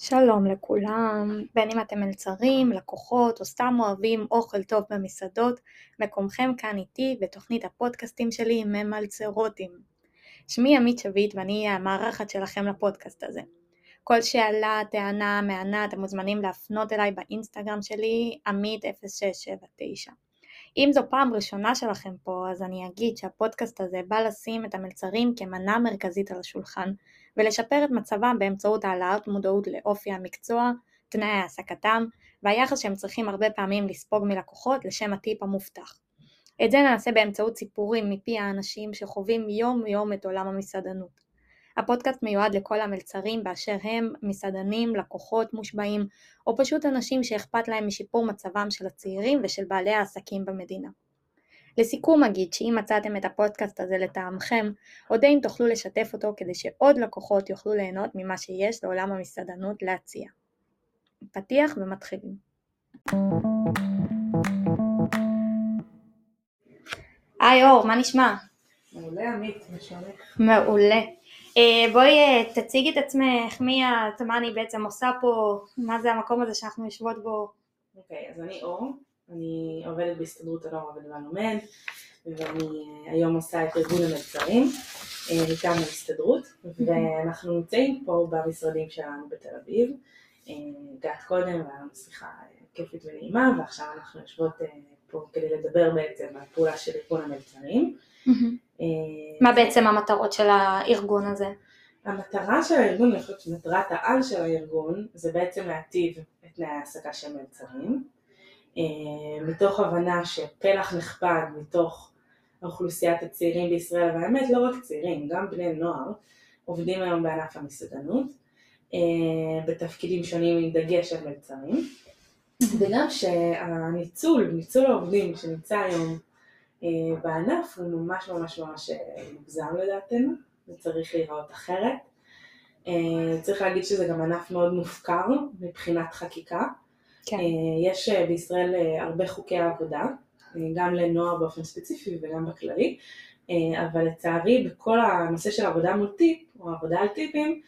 שלום לכולם, בין אם אתם מלצרים, לקוחות או סתם אוהבים אוכל טוב במסעדות, מקומכם כאן איתי בתוכנית הפודקאסטים שלי ממלצרוטים. שמי עמית שביט ואני אהיה המארחת שלכם לפודקאסט הזה. כל שאלה, טענה, מענה, אתם מוזמנים להפנות אליי באינסטגרם שלי, עמית 0679. אם זו פעם ראשונה שלכם פה, אז אני אגיד שהפודקאסט הזה בא לשים את המלצרים כמנה מרכזית על השולחן, ולשפר את מצבם באמצעות העלאת מודעות לאופי המקצוע, תנאי העסקתם, והיחס שהם צריכים הרבה פעמים לספוג מלקוחות לשם הטיפ המובטח. את זה נעשה באמצעות סיפורים מפי האנשים שחווים יום יום את עולם המסעדנות. הפודקאסט מיועד לכל המלצרים באשר הם מסעדנים, לקוחות מושבעים, או פשוט אנשים שאכפת להם משיפור מצבם של הצעירים ושל בעלי העסקים במדינה. לסיכום אגיד שאם מצאתם את הפודקאסט הזה לטעמכם, אודה אם תוכלו לשתף אותו כדי שעוד לקוחות יוכלו ליהנות ממה שיש לעולם המסעדנות להציע. פתיח ומתחילים. היי אור, מה נשמע? מעולה עמית, מה שלומך? מעולה. Uh, בואי uh, תציגי את עצמך, מי את, מה אני בעצם עושה פה, מה זה המקום הזה שאנחנו יושבות בו. אוקיי, okay, אז אני אור, אני עובדת בהסתדרות הנוער עובד ולומד, ואני uh, היום עושה את ארגון המלצרים מטעם ההסתדרות, ואנחנו נמצאים פה במשרדים שלנו בתל אביב. הגעת קודם, והיה לנו שיחה כיפית ונעימה, ועכשיו אנחנו יושבות פה כדי לדבר בעצם על פעולה של ארגון המלצרים. אה, מה בעצם המטרות של הארגון הזה? המטרה של הארגון, אני חושבת שמטרת העל של הארגון זה בעצם להטיב את תנאי ההעסקה של מלצרים, אה, מתוך הבנה שפלח נכבד מתוך אוכלוסיית הצעירים בישראל, והאמת לא רק צעירים, גם בני נוער, עובדים היום בענף המסעדנות, אה, בתפקידים שונים עם דגש על מלצרים, וגם שהניצול, ניצול העובדים שנמצא היום אה, בענף הוא ממש ממש ממש אה, מוגזם לדעתנו, זה צריך להיראות אחרת. אה, צריך להגיד שזה גם ענף מאוד מופקר מבחינת חקיקה. כן. יש בישראל הרבה חוקי עבודה, גם לנוער באופן ספציפי וגם בכללי, אבל לצערי בכל הנושא של עבודה מול טיפ, או עבודה על טיפים,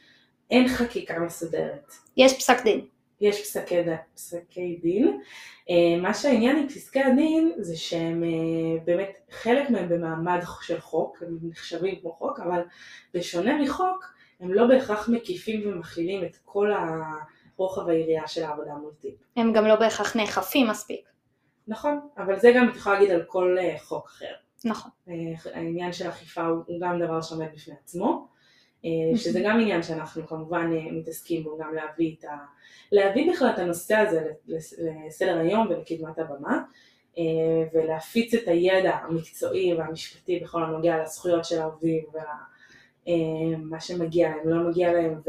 אין חקיקה מסודרת. יש פסק דין. יש פסקי, פסקי דין. אה, מה שהעניין עם פסקי הדין זה שהם אה, באמת, חלק מהם במעמד של חוק, הם נחשבים כמו חוק, אבל בשונה מחוק, הם לא בהכרח מקיפים ומכילים את כל הרוחב היריעה של העבודה מול טיפ. הם גם לא בהכרח נאכפים מספיק. נכון, אבל זה גם את יכולה להגיד על כל אה, חוק אחר. נכון. העניין של אכיפה הוא גם דבר שעומד בפני עצמו. אה, שזה גם עניין שאנחנו כמובן אה, מתעסקים בו, גם להביא, את ה... להביא בכלל את הנושא הזה לסדר היום ולקדמת הבמה, אה, ולהפיץ את הידע המקצועי והמשפטי בכל הנוגע לזכויות של העובדים ומה שמגיע להם, לא מגיע להם,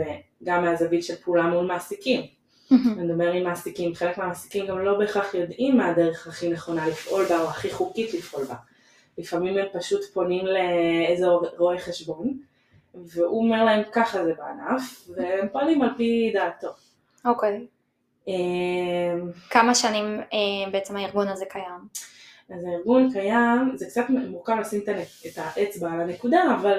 וגם מהזווית של פעולה מול מעסיקים. אני מדבר עם מעסיקים, חלק מהמעסיקים גם לא בהכרח יודעים מה הדרך הכי נכונה לפעול בה או הכי חוקית לפעול בה. לפעמים הם פשוט פונים לאיזה רואה חשבון, והוא אומר להם ככה זה בענף, והם פועלים על פי דעתו. אוקיי. אמ, כמה שנים אה, בעצם הארגון הזה קיים? אז הארגון קיים, זה קצת מורכב לשים את האצבע על הנקודה, אבל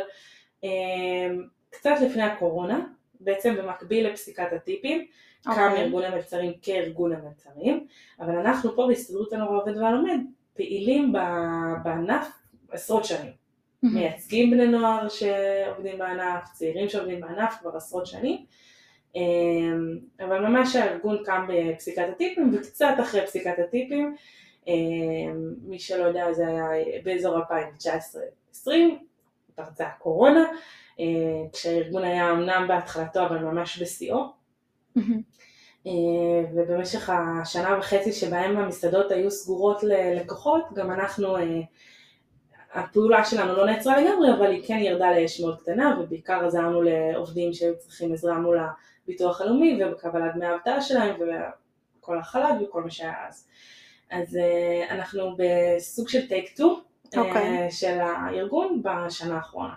קצת לפני הקורונה, בעצם במקביל לפסיקת הטיפים, okay. קם אוקיי. ארגון המלצרים כארגון המלצרים, אבל אנחנו פה בהסתדרות הנורא עובד והלומד פעילים בענף עשרות שנים. מייצגים בני נוער שעובדים בענף, צעירים שעובדים בענף כבר עשרות שנים, אמ, אבל ממש הארגון קם בפסיקת הטיפים וקצת אחרי פסיקת הטיפים, אמ, מי שלא יודע זה היה באזור 2019-2020, פרצה הקורונה, אה, כשהארגון היה אמנם בהתחלתו אבל ממש בשיאו. אה, ובמשך השנה וחצי שבהם המסעדות היו סגורות ללקוחות, גם אנחנו אה, הפעולה שלנו לא נעצרה לגמרי, אבל היא כן ירדה לאש מאוד קטנה, ובעיקר עזרנו לעובדים שהיו צריכים עזרה מול הביטוח הלאומי ובקבלת דמי האבטלה שלהם וכל החל"ת וכל מה שהיה אז. אז אנחנו בסוג של טייק טו okay. uh, של הארגון בשנה האחרונה.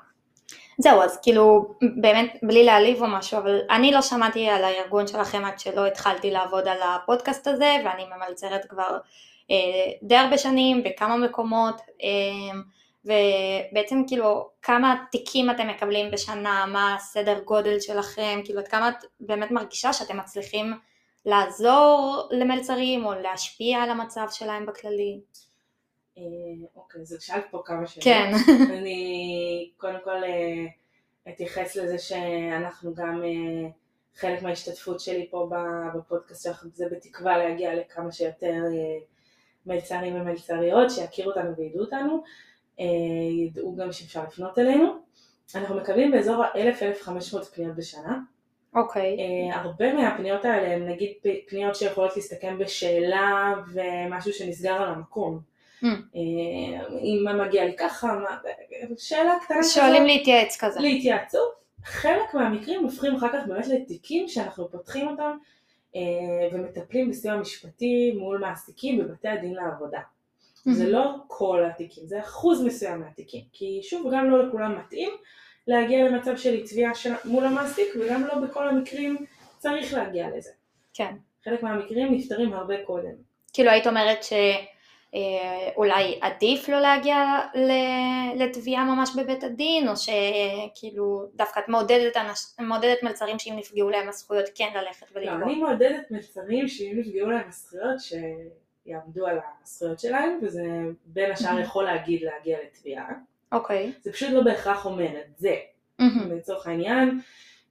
זהו, אז כאילו, באמת, בלי להעליב או משהו, אבל אני לא שמעתי על הארגון שלכם עד שלא התחלתי לעבוד על הפודקאסט הזה, ואני ממלצרת כבר אה, די הרבה שנים בכמה מקומות, אה, ובעצם כאילו כמה תיקים אתם מקבלים בשנה, מה הסדר גודל שלכם, כאילו עד כמה את באמת מרגישה שאתם מצליחים לעזור למלצרים או להשפיע על המצב שלהם בכללי? אה, אוקיי, אז שאלת פה כמה שאלות. כן. אני קודם כל אה, אתייחס לזה שאנחנו גם, אה, חלק מההשתתפות שלי פה בפודקאסט שלך זה בתקווה להגיע לכמה שיותר מלצרים ומלצריות שיכירו אותנו וידעו אותנו, ידעו גם שאפשר לפנות אלינו. אנחנו מקבלים באזור ה-1000-1500 פניות בשנה. אוקיי. Okay. הרבה מהפניות האלה הן נגיד פניות שיכולות להסתכם בשאלה ומשהו שנסגר על המקום. אם מגיע לי ככה, שאלה קטנה כזאת. שואלים להתייעץ כזה. להתייעצות. חלק מהמקרים הופכים אחר כך באמת לתיקים שאנחנו פותחים אותם אה, ומטפלים בסיוע משפטי מול מעסיקים בבתי הדין לעבודה. זה לא כל התיקים, זה אחוז מסוים מהתיקים, כי שוב גם לא לכולם מתאים להגיע למצב של תביעה מול המעסיק וגם לא בכל המקרים צריך להגיע לזה. כן. חלק מהמקרים נפתרים הרבה קודם. כאילו היית אומרת ש... אה, אולי עדיף לא להגיע לתביעה ממש בבית הדין, או שכאילו דווקא את מעודדת, מעודדת מלצרים שאם נפגעו להם הזכויות כן ללכת ולקרוא. לא, אני מעודדת מלצרים שאם נפגעו להם הזכויות שיעמדו על הזכויות שלהם, וזה בין השאר יכול להגיד להגיע לתביעה. אוקיי. זה פשוט לא בהכרח אומר את זה. לצורך העניין,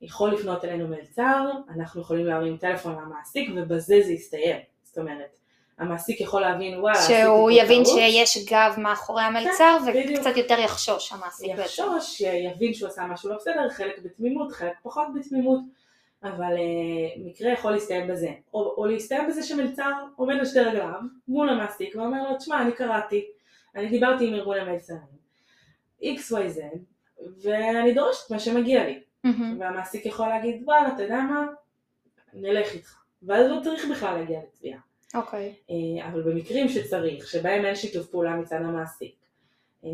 יכול לפנות אלינו מלצר, אנחנו יכולים להרים טלפון למעסיק ובזה זה יסתיים. זאת אומרת, המעסיק יכול להבין וואלה, שהוא יבין שיש גב מאחורי המלצר כן, וקצת יותר יחשוש המעסיק יחשוש, יבין שהוא עשה משהו לא בסדר, חלק בתמימות, חלק פחות בתמימות, אבל uh, מקרה יכול להסתיים בזה, או, או להסתיים בזה שמלצר עומד על שתי רגליו מול המעסיק ואומר לו, תשמע, אני קראתי, אני דיברתי עם ארגון המלצרים, XYZ, ואני דורשת מה שמגיע לי, mm-hmm. והמעסיק יכול להגיד, וואלה, אתה יודע מה, נלך איתך, ואז לא צריך בכלל להגיע לתביעה. אוקיי. Okay. אה, אבל במקרים שצריך, שבהם אין שיתוף פעולה מצד המעסיק, אה,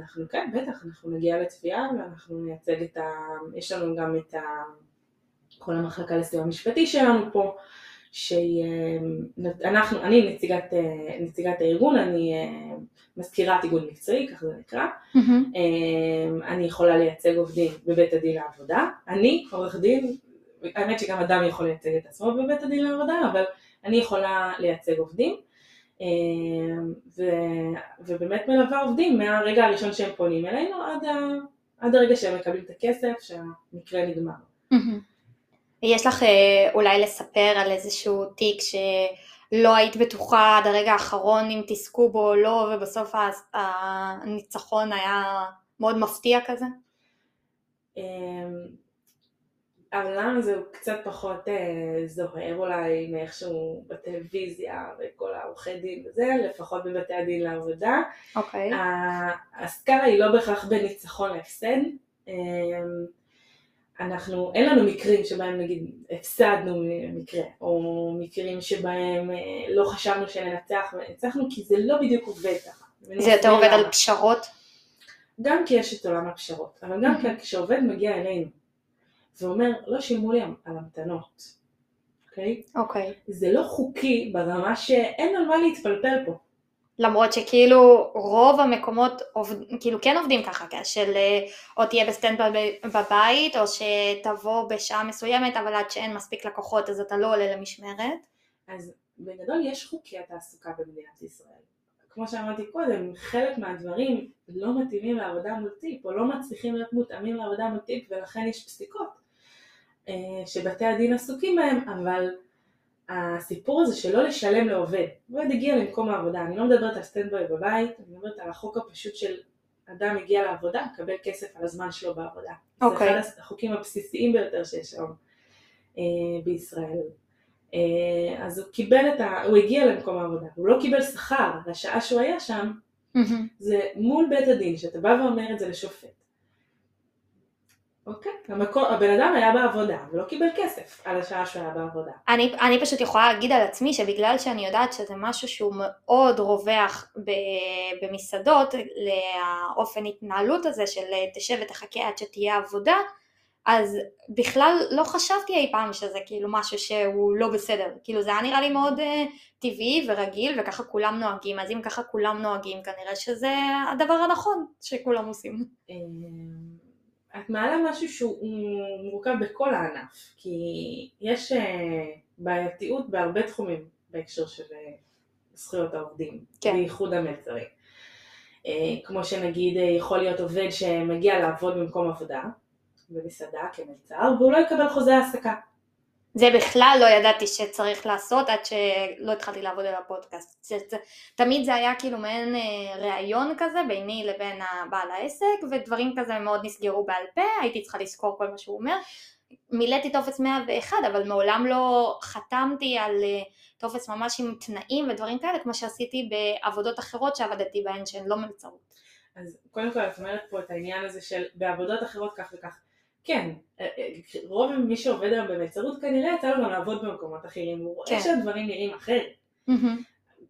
אנחנו כן, בטח, אנחנו נגיע לתביעה ואנחנו נייצג את ה... יש לנו גם את ה... כל המחלקה לסיוע משפטי שלנו פה, שהיא... אה, אני נציגת, נציגת הארגון, אני מזכירת איגוד מקצועי, ככה זה נקרא. Mm-hmm. אני יכולה לייצג עובדים בבית הדין לעבודה. אני עורך דין, האמת שגם אדם יכול לייצג את עצמו בבית הדין לעבודה, אבל אני יכולה לייצג עובדים, אה, ו, ובאמת מלווה עובדים מהרגע הראשון שהם פונים אלינו עד, ה, עד הרגע שהם מקבלים את הכסף, שהמקרה נגמר. יש לך אה, אולי לספר על איזשהו תיק שלא היית בטוחה עד הרגע האחרון אם תזכו בו או לא, ובסוף הניצחון היה מאוד מפתיע כזה? העולם הזה הוא קצת פחות אה, זוהר אולי מאיכשהו בטלוויזיה וכל העורכי דין וזה, לפחות בבתי הדין לעבודה. אוקיי. Okay. הסקאלה היא לא בהכרח בניצחון להפסד. אה, אנחנו, אין לנו מקרים שבהם נגיד הפסדנו מקרה, או מקרים שבהם אה, לא חשבנו שננצח וניצחנו, כי זה לא בדיוק עובד ככה. זה יותר עובד על פשרות? גם כי יש את עולם הפשרות, אבל גם mm-hmm. כשעובד מגיע אלינו. ואומר, לא שילמו לי על המתנות, אוקיי? Okay? אוקיי. Okay. זה לא חוקי ברמה שאין על מה להתפלפל פה. למרות שכאילו רוב המקומות עובד, כאילו כן עובדים ככה, של אה, או תהיה ב standby בבית או שתבוא בשעה מסוימת אבל עד שאין מספיק לקוחות אז אתה לא עולה למשמרת. אז בגדול יש חוקי התעסוקה במדינת ישראל. כמו שאמרתי קודם, חלק מהדברים לא מתאימים לעבודה מול טיפ או לא מצליחים להיות מותאמים לעבודה מול טיפ ולכן יש פסיקות. אה, שבתי הדין עסוקים בהם, אבל הסיפור הזה שלא לשלם לעובד, עובד הגיע למקום העבודה, אני לא מדברת על standby בבית, אני מדברת על החוק הפשוט של אדם הגיע לעבודה, מקבל כסף על הזמן שלו בעבודה. Okay. זה אוקיי. אחד החוקים הבסיסיים ביותר שיש היום אה, בישראל. אה, אז הוא קיבל את ה... הוא הגיע למקום העבודה, הוא לא קיבל שכר, והשעה שהוא היה שם, mm-hmm. זה מול בית הדין, שאתה בא ואומר את זה לשופט. אוקיי, המקור, הבן אדם היה בעבודה ולא קיבל כסף על השעה שהוא היה בעבודה. אני, אני פשוט יכולה להגיד על עצמי שבגלל שאני יודעת שזה משהו שהוא מאוד רווח ב, במסעדות, לאופן התנהלות הזה של תשב ותחכה עד שתהיה עבודה, אז בכלל לא חשבתי אי פעם שזה כאילו משהו שהוא לא בסדר, כאילו זה היה נראה לי מאוד uh, טבעי ורגיל וככה כולם נוהגים, אז אם ככה כולם נוהגים כנראה שזה הדבר הנכון שכולם עושים. את מעלה משהו שהוא מורכב בכל הענף, כי יש אה, בעייתיות בהרבה תחומים בהקשר של אה, זכויות העובדים, כן. בייחוד המלצרים. כמו שנגיד יכול להיות עובד שמגיע לעבוד במקום עבודה, במסעדה כמלצר, והוא לא יקבל חוזה העסקה. זה בכלל לא ידעתי שצריך לעשות עד שלא התחלתי לעבוד על הפודקאסט. זה, זה, תמיד זה היה כאילו מעין אה, ראיון כזה ביני לבין בעל העסק, ודברים כזה מאוד נסגרו בעל פה, הייתי צריכה לזכור כל מה שהוא אומר. מילאתי טופס 101, אבל מעולם לא חתמתי על אה, טופס ממש עם תנאים ודברים כאלה, כמו שעשיתי בעבודות אחרות שעבדתי בהן שהן לא מלצרות. אז קודם כל את אומרת פה את העניין הזה של בעבודות אחרות כך וכך. כן, אה, אה, רוב מי שעובד היום במלצרות כנראה יצא לו גם לעבוד במקומות אחרים, הוא רואה כן. שהדברים נראים אחרת.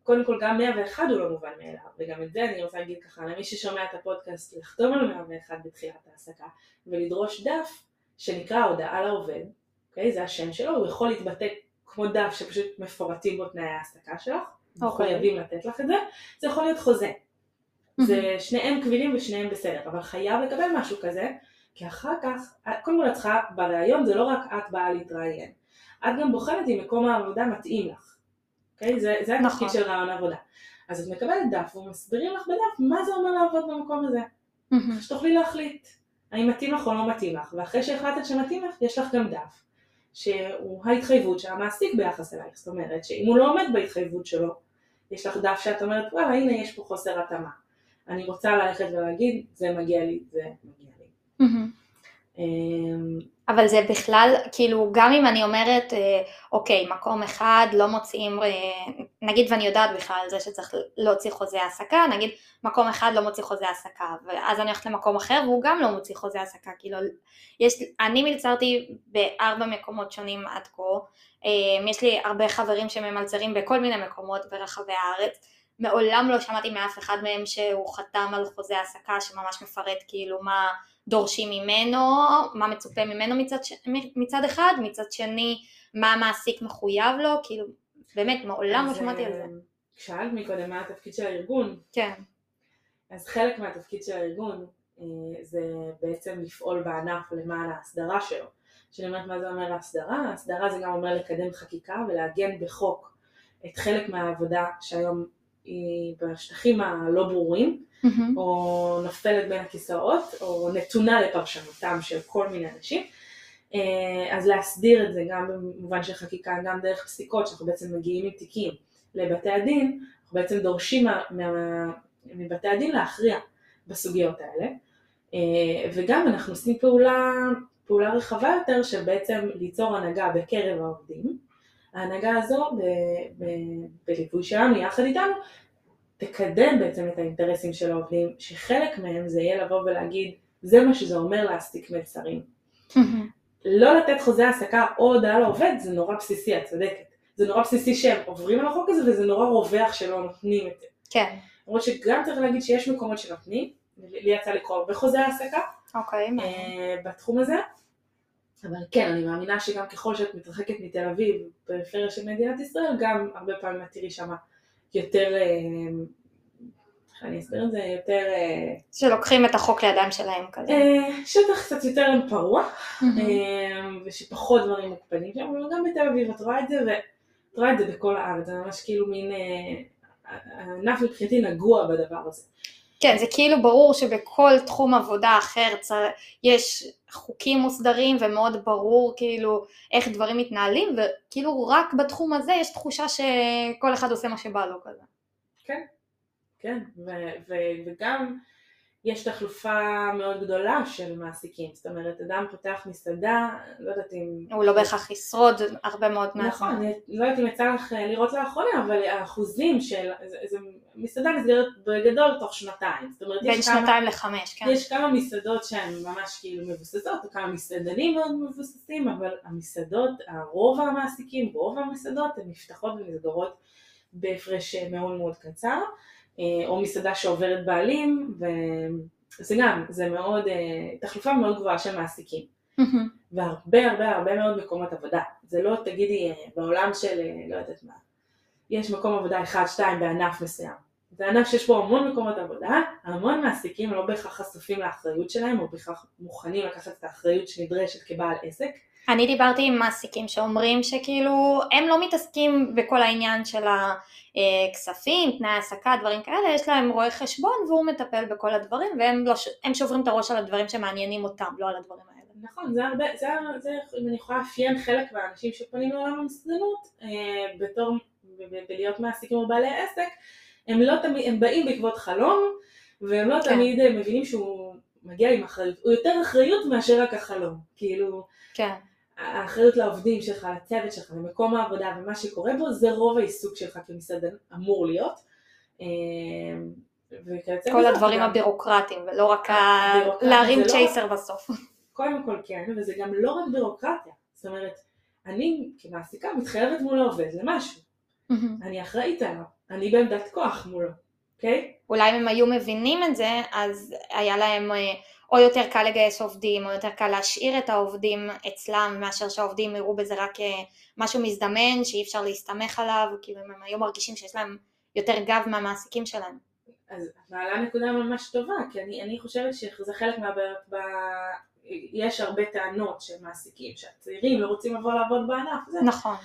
קודם כל גם 101 הוא לא מובן מאליו, וגם את זה אני רוצה להגיד ככה למי ששומע את הפודקאסט לחתום על 101 בתחילת ההעסקה ולדרוש דף שנקרא הודעה לעובד, אוקיי? זה השם שלו, הוא יכול להתבטא כמו דף שפשוט מפורטים בו תנאי ההעסקה שלך, אוקיי. חייבים לתת לך את זה, זה יכול להיות חוזה. זה שניהם קבילים ושניהם בסדר, אבל חייב לקבל משהו כזה כי אחר כך, קודם כל את צריכה, בריאיון זה לא רק את באה להתראיין, את גם בוחנת אם מקום העבודה מתאים לך, אוקיי? זה, זה התפקיד נכון. של רעיון עבודה. אז את מקבלת דף ומסבירים לך בדף מה זה אומר לעבוד במקום הזה. שתוכלי להחליט האם מתאים לך או לא מתאים לך, ואחרי שהחלטת שמתאים לך, יש לך גם דף, שהוא ההתחייבות של המעסיק ביחס אלייך, זאת אומרת שאם הוא לא עומד בהתחייבות שלו, יש לך דף שאת אומרת, וואלה הנה יש פה חוסר התאמה. אני רוצה ללכת ולהגיד, זה מגיע לי, זה מגיע אבל זה בכלל, כאילו, גם אם אני אומרת, אה, אוקיי, מקום אחד לא מוציאים, אה, נגיד ואני יודעת בכלל על זה שצריך להוציא חוזה העסקה, נגיד מקום אחד לא מוציא חוזה העסקה, ואז אני הולכת למקום אחר והוא גם לא מוציא חוזה העסקה, כאילו, יש, אני מלצרתי בארבע מקומות שונים עד כה, אמ, יש לי הרבה חברים שממלצרים בכל מיני מקומות ברחבי הארץ, מעולם לא שמעתי מאף אחד מהם שהוא חתם על חוזה העסקה שממש מפרט כאילו מה דורשים ממנו, מה מצופה ממנו מצד, מצד אחד, מצד שני מה המעסיק מחויב לו, כאילו באמת מעולם לא שמעתי על זה. שאלת מקודם מה התפקיד של הארגון. כן. אז חלק מהתפקיד של הארגון אה, זה בעצם לפעול בענף למען ההסדרה שלו. כשאני אומרת מה זה אומר ההסדרה, ההסדרה זה גם אומר לקדם חקיקה ולעגן בחוק את חלק מהעבודה שהיום היא בשטחים הלא ברורים, mm-hmm. או נופלת בין הכיסאות, או נתונה לפרשנותם של כל מיני אנשים. אה, אז להסדיר את זה גם במובן של חקיקה, גם דרך פסיקות, שאנחנו בעצם מגיעים עם תיקים לבתי הדין, אנחנו בעצם דורשים מה, מה, מבתי הדין להכריע בסוגיות האלה. אה, וגם אנחנו עושים פעולה, פעולה רחבה יותר של בעצם ליצור הנהגה בקרב העובדים. ההנהגה הזו בליווי שלנו יחד איתנו תקדם בעצם את האינטרסים של העובדים, שחלק מהם זה יהיה לבוא ולהגיד זה מה שזה אומר להעסיק מלצרים. לא לתת חוזה העסקה או הודעה לעובד זה נורא בסיסי, את צודקת. זה נורא בסיסי שהם עוברים על החוק הזה וזה נורא רווח שלא נותנים את זה. כן. למרות שגם צריך להגיד שיש מקומות שנותנים, לי יצא לקרוא הרבה חוזה העסקה. אוקיי. Uh, בתחום הזה. אבל כן, אני מאמינה שגם ככל שאת מתרחקת מתל אביב, פריפריה של מדינת ישראל, גם הרבה פעמים את תראי שמה יותר, אה, איך אני אסביר את זה, יותר... אה, שלוקחים את החוק לידיים שלהם כזה. אה, שטח קצת יותר פרוע, ושפחות דברים מוקפדים שם, אבל גם בתל אביב את רואה את זה, ואת רואה את זה בכל הארץ, זה ממש כאילו מין, הענף מבחינתי נגוע בדבר הזה. כן, זה כאילו ברור שבכל תחום עבודה אחר יש חוקים מוסדרים ומאוד ברור כאילו איך דברים מתנהלים וכאילו רק בתחום הזה יש תחושה שכל אחד עושה מה שבא לו כזה. כן, כן, ו- ו- וגם יש תחלופה מאוד גדולה של מעסיקים, זאת אומרת אדם פותח מסעדה, לא יודעת אם... הוא לא בהכרח ישרוד הרבה מאוד מהזמן. נכון, אני לא יודעת אם יצא לך אה, לראות לאחרונה, אבל האחוזים של, זה, זה מסעדה נסגרת בגדול תוך שנתיים. זאת אומרת, בין שנתיים כמה, לחמש, כן. יש כמה מסעדות שהן ממש כאילו מבוססות, או כמה מסעדנים מאוד מבוססים, אבל המסעדות, הרוב המעסיקים, רוב המסעדות, הן נפתחות ונסגרות בהפרש מאוד מאוד קצר. אה, או מסעדה שעוברת בעלים, וזה גם, זה מאוד, אה, תחלופה מאוד גבוהה של מעסיקים. והרבה הרבה הרבה מאוד מקומות עבודה. זה לא תגידי אה, בעולם של לא יודעת מה, יש מקום עבודה אחד, שתיים בענף מסוים. זה ענף שיש בו המון מקומות עבודה, המון מעסיקים לא בהכרח חשופים לאחריות שלהם, או בהכרח מוכנים לקחת את האחריות שנדרשת כבעל עסק. אני דיברתי עם מעסיקים שאומרים שכאילו הם לא מתעסקים בכל העניין של הכספים, תנאי העסקה, דברים כאלה, יש להם רואה חשבון והוא מטפל בכל הדברים והם לא, שוברים את הראש על הדברים שמעניינים אותם, לא על הדברים האלה. נכון, זה הרבה, זה, זה אם אני יכולה לאפיין חלק מהאנשים שפונים לעולם המסעדנות אה, בתור, בלהיות מעסיקים או בעלי עסק, הם לא תמיד, הם באים בעקבות חלום והם לא כן. תמיד אה, מבינים שהוא מגיע עם אחריות, הוא יותר אחריות מאשר רק החלום, כאילו, כן. האחריות לעובדים שלך, לצוות שלך, למקום העבודה ומה שקורה בו, זה רוב העיסוק שלך כמסעדן אמור להיות. אה, כל הדברים גם... הבירוקרטיים, ולא רק ה... להרים לא צ'ייסר לא... בסוף. קודם כל כן, וזה גם לא רק בירוקרטיה. זאת אומרת, אני כמעסיקה מתחייבת מול העובד למשהו. אני אחראית עליו, אני בעמדת כוח מולו, אוקיי? Okay? אולי אם הם היו מבינים את זה, אז היה להם... או יותר קל לגייס עובדים, או יותר קל להשאיר את העובדים אצלם, מאשר שהעובדים יראו בזה רק אה, משהו מזדמן, שאי אפשר להסתמך עליו, כאילו אם הם היו מרגישים שיש להם יותר גב מהמעסיקים שלהם. אז מעלה נקודה ממש טובה, כי אני, אני חושבת שזה חלק מהבעיות, ב... יש הרבה טענות של מעסיקים, שהצעירים לא רוצים לבוא לעבוד בענף. זה. נכון.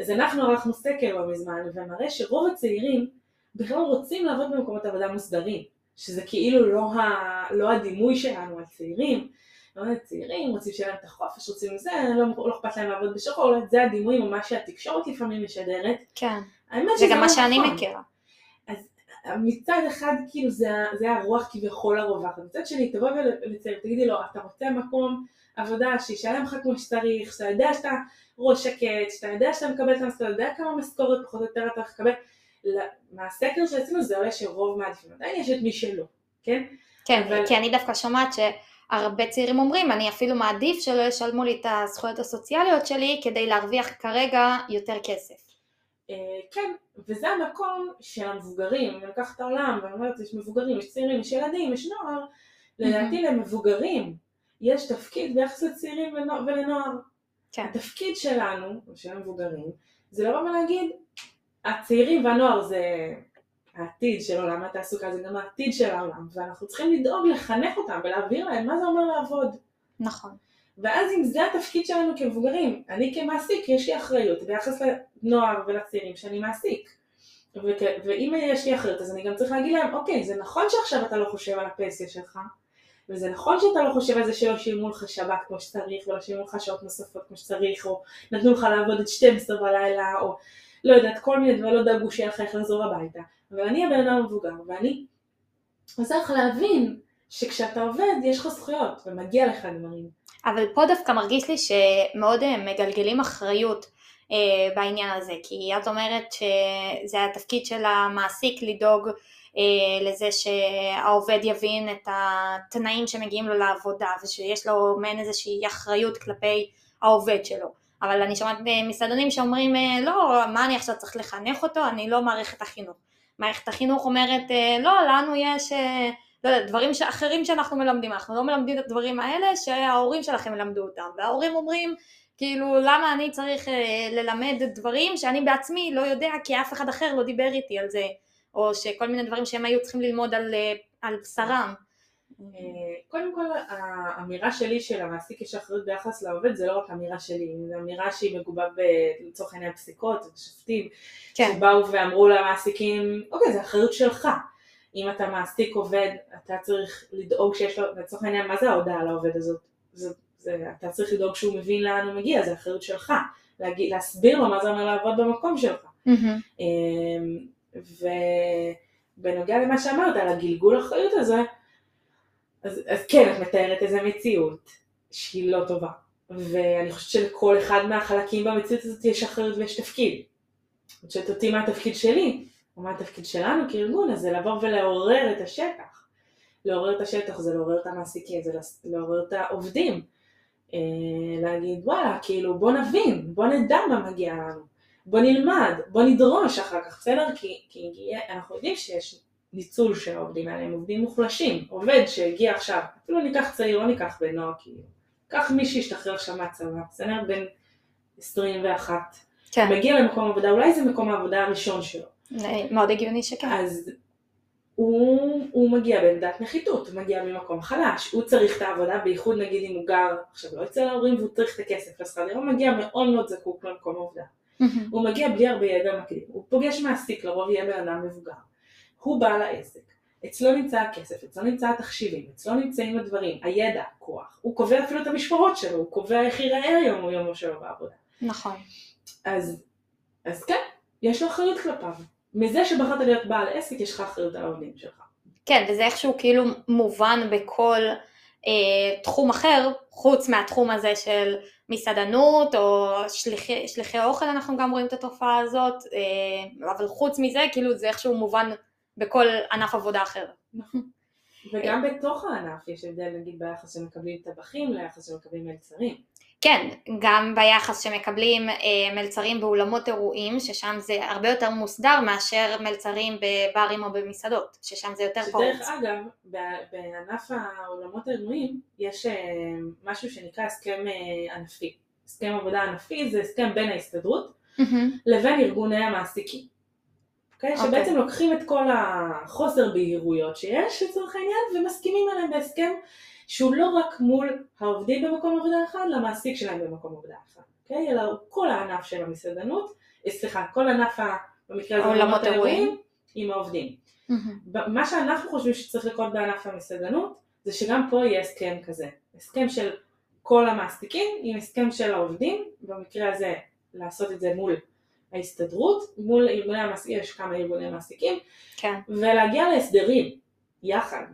אז אנחנו ערכנו סקר לא מזמן, ומראה שרוב הצעירים בכלל רוצים לעבוד במקומות עבודה מוסדרים. שזה כאילו לא, ה, לא הדימוי שלנו, הצעירים, לא הצעירים, רוצים שיהיה להם את החופש, רוצים זה, לא, לא אכפת להם לעבוד בשחור, זה הדימוי מה שהתקשורת לפעמים משדרת. כן, זה גם מה נכון. שאני מכירה. אז מצד אחד כאילו זה, זה הרוח כביכול הרווחת, מצד שני תבוא ולצייר, תגידי לו, אתה רוצה מקום עבודה שישלם לך כמו שצריך, שאתה יודע שאתה ראש שקט, שאתה יודע שאתה מקבל את המשכורת, אתה יודע כמה משכורת פחות או יותר אתה לקבל, מהסקר שעשינו זה עולה שרוב מעדיפים, עדיין יש את מי שלא, כן? כן, אבל... כי אני דווקא שומעת שהרבה צעירים אומרים, אני אפילו מעדיף שלא ישלמו לי את הזכויות הסוציאליות שלי כדי להרוויח כרגע יותר כסף. אה, כן, וזה המקום של המבוגרים, אני לוקחת את העולם ואני אומרת, יש מבוגרים, יש צעירים, יש ילדים, יש נוער, לדעתי למבוגרים יש תפקיד ביחס לצעירים ולנוער. כן. התפקיד שלנו, של המבוגרים, זה לבוא ולהגיד, הצעירים והנוער זה העתיד של עולם התעסוקה, זה גם העתיד של העולם, ואנחנו צריכים לדאוג לחנך אותם ולהעביר להם מה זה אומר לעבוד. נכון. ואז אם זה התפקיד שלנו כמבוגרים, אני כמעסיק יש לי אחריות ביחס לנוער ולצעירים שאני מעסיק. וכ... ואם יש לי אחריות אז אני גם צריך להגיד להם, אוקיי, זה נכון שעכשיו אתה לא חושב על הפנסיה שלך, וזה נכון שאתה לא חושב על זה שלא שילמו לך שבת כמו שצריך, ולא שילמו לך שעות נוספות כמו שצריך, או נתנו לך לעבוד את 12 בלילה, או לא יודעת, כל מיני דברים, לא דאגו שיהיה לך איך לחזור הביתה. אבל אני הבן אדם המבוגר, ואני עושה לך להבין שכשאתה עובד יש לך זכויות, ומגיע לך דברים. אבל פה דווקא מרגיש לי שמאוד אה, מגלגלים אחריות אה, בעניין הזה, כי את אומרת שזה התפקיד של המעסיק לדאוג אה, לזה שהעובד יבין את התנאים שמגיעים לו לעבודה, ושיש לו מעין איזושהי אחריות כלפי העובד שלו. אבל אני שומעת מסעדנים שאומרים אה, לא, מה אני עכשיו צריך לחנך אותו, אני לא מערכת החינוך. מערכת החינוך אומרת אה, לא, לנו יש אה, לא יודע, דברים אחרים שאנחנו מלמדים, אנחנו לא מלמדים את הדברים האלה שההורים שלכם ילמדו אותם, וההורים אומרים כאילו למה אני צריך ללמד דברים שאני בעצמי לא יודע כי אף אחד אחר לא דיבר איתי על זה, או שכל מיני דברים שהם היו צריכים ללמוד על, על בשרם. אה, קודם כל האמירה שלי של המעסיק יש אחריות ביחס לעובד זה לא רק אמירה שלי, זו אמירה שהיא מגובה לצורך העניין פסיקות ושופטים כן. שבאו ואמרו למעסיקים אוקיי זה אחריות שלך אם אתה מעסיק עובד אתה צריך לדאוג שיש לו, לצורך העניין מה זה ההודעה לעובד הזאת? זה, זה, אתה צריך לדאוג שהוא מבין לאן הוא מגיע, זה אחריות שלך להגיד, להסביר לו מה זה אומר לעבוד במקום שלך mm-hmm. ובנוגע למה שאמרת על הגלגול אחריות הזה אז, אז כן, את מתארת איזה מציאות שהיא לא טובה. ואני חושבת שלכל אחד מהחלקים במציאות הזאת יש אחריות ויש תפקיד. את שואלת אותי מה התפקיד שלי, או מה התפקיד שלנו כארגון, אז זה לבוא ולעורר את השטח. לעורר את השטח זה לעורר את המעסיקים, זה לעורר את העובדים. אה, להגיד וואלה, כאילו בוא נבין, בוא נדע מה מגיע לנו, בוא נלמד, בוא נדרוש אחר כך, בסדר? כי, כי אנחנו יודעים שיש ניצול של העובדים האלה, הם עובדים מוחלשים, עובד שהגיע עכשיו, אפילו ניקח צעיר, לא ניקח בן נוער כאילו, קח מי שהשתחרר עכשיו מהצבא, בסדר? בן 21. כן, מגיע למקום עבודה, אולי זה מקום העבודה הראשון שלו. מאוד הגיוני שכן. אז הוא, הוא מגיע בעמדת נחיתות, הוא מגיע ממקום חלש, הוא צריך את העבודה, בייחוד נגיד אם הוא גר עכשיו לא אצל ההורים והוא צריך את הכסף לשכר דירה, הוא מגיע מאוד מאוד זקוק למקום עבודה. הוא מגיע בלי הרבה ידע מקדים, הוא פוגש מעסיק, לרוב יהיה בן אדם מבוגר. הוא בעל העסק, אצלו נמצא הכסף, אצלו נמצא התחשיבים, אצלו נמצאים הדברים, הידע, הכוח. הוא קובע אפילו את המשמרות שלו, הוא קובע איך ייראה היום יומו שלו בעבודה. נכון. אז, אז כן, יש לו אחריות כלפיו. מזה שבחרת להיות בעל עסק, יש לך אחריות על העובדים שלך. כן, וזה איכשהו כאילו מובן בכל אה, תחום אחר, חוץ מהתחום הזה של מסעדנות או שליחי, שליחי אוכל, אנחנו גם רואים את התופעה הזאת, אה, אבל חוץ מזה, כאילו זה איכשהו מובן בכל ענף עבודה אחר. וגם בתוך הענף יש הבדל נגיד ביחס שמקבלים טבחים ליחס שמקבלים מלצרים. כן, גם ביחס שמקבלים אה, מלצרים באולמות אירועים, ששם זה הרבה יותר מוסדר מאשר מלצרים בברים או במסעדות, ששם זה יותר פרוץ. שדרך אגב, ב- בענף האולמות האירועים יש אה, משהו שנקרא הסכם אה, ענפי. הסכם עבודה ענפי זה הסכם בין ההסתדרות מהמם. לבין ארגוני המעסיקים. אוקיי? אוקיי. שבעצם לוקחים את כל החוסר בהירויות שיש לצורך העניין ומסכימים עליהם בהסכם שהוא לא רק מול העובדים במקום עבודה אחד, למעסיק שלהם במקום עבודה אחד, אוקיי? אלא הוא כל הענף של המסעדנות, אה, סליחה, כל ענף, ה- במקרה הזה, האירועים. האירועים, עם העובדים. ב- מה שאנחנו חושבים שצריך לקרות בענף המסעדנות, זה שגם פה יהיה הסכם כזה. הסכם של כל המעסיקים עם הסכם של העובדים, במקרה הזה לעשות את זה מול ההסתדרות, מול ארגוני המעסיקים, יש כמה ארגוני מעסיקים, כן. ולהגיע להסדרים, יחד.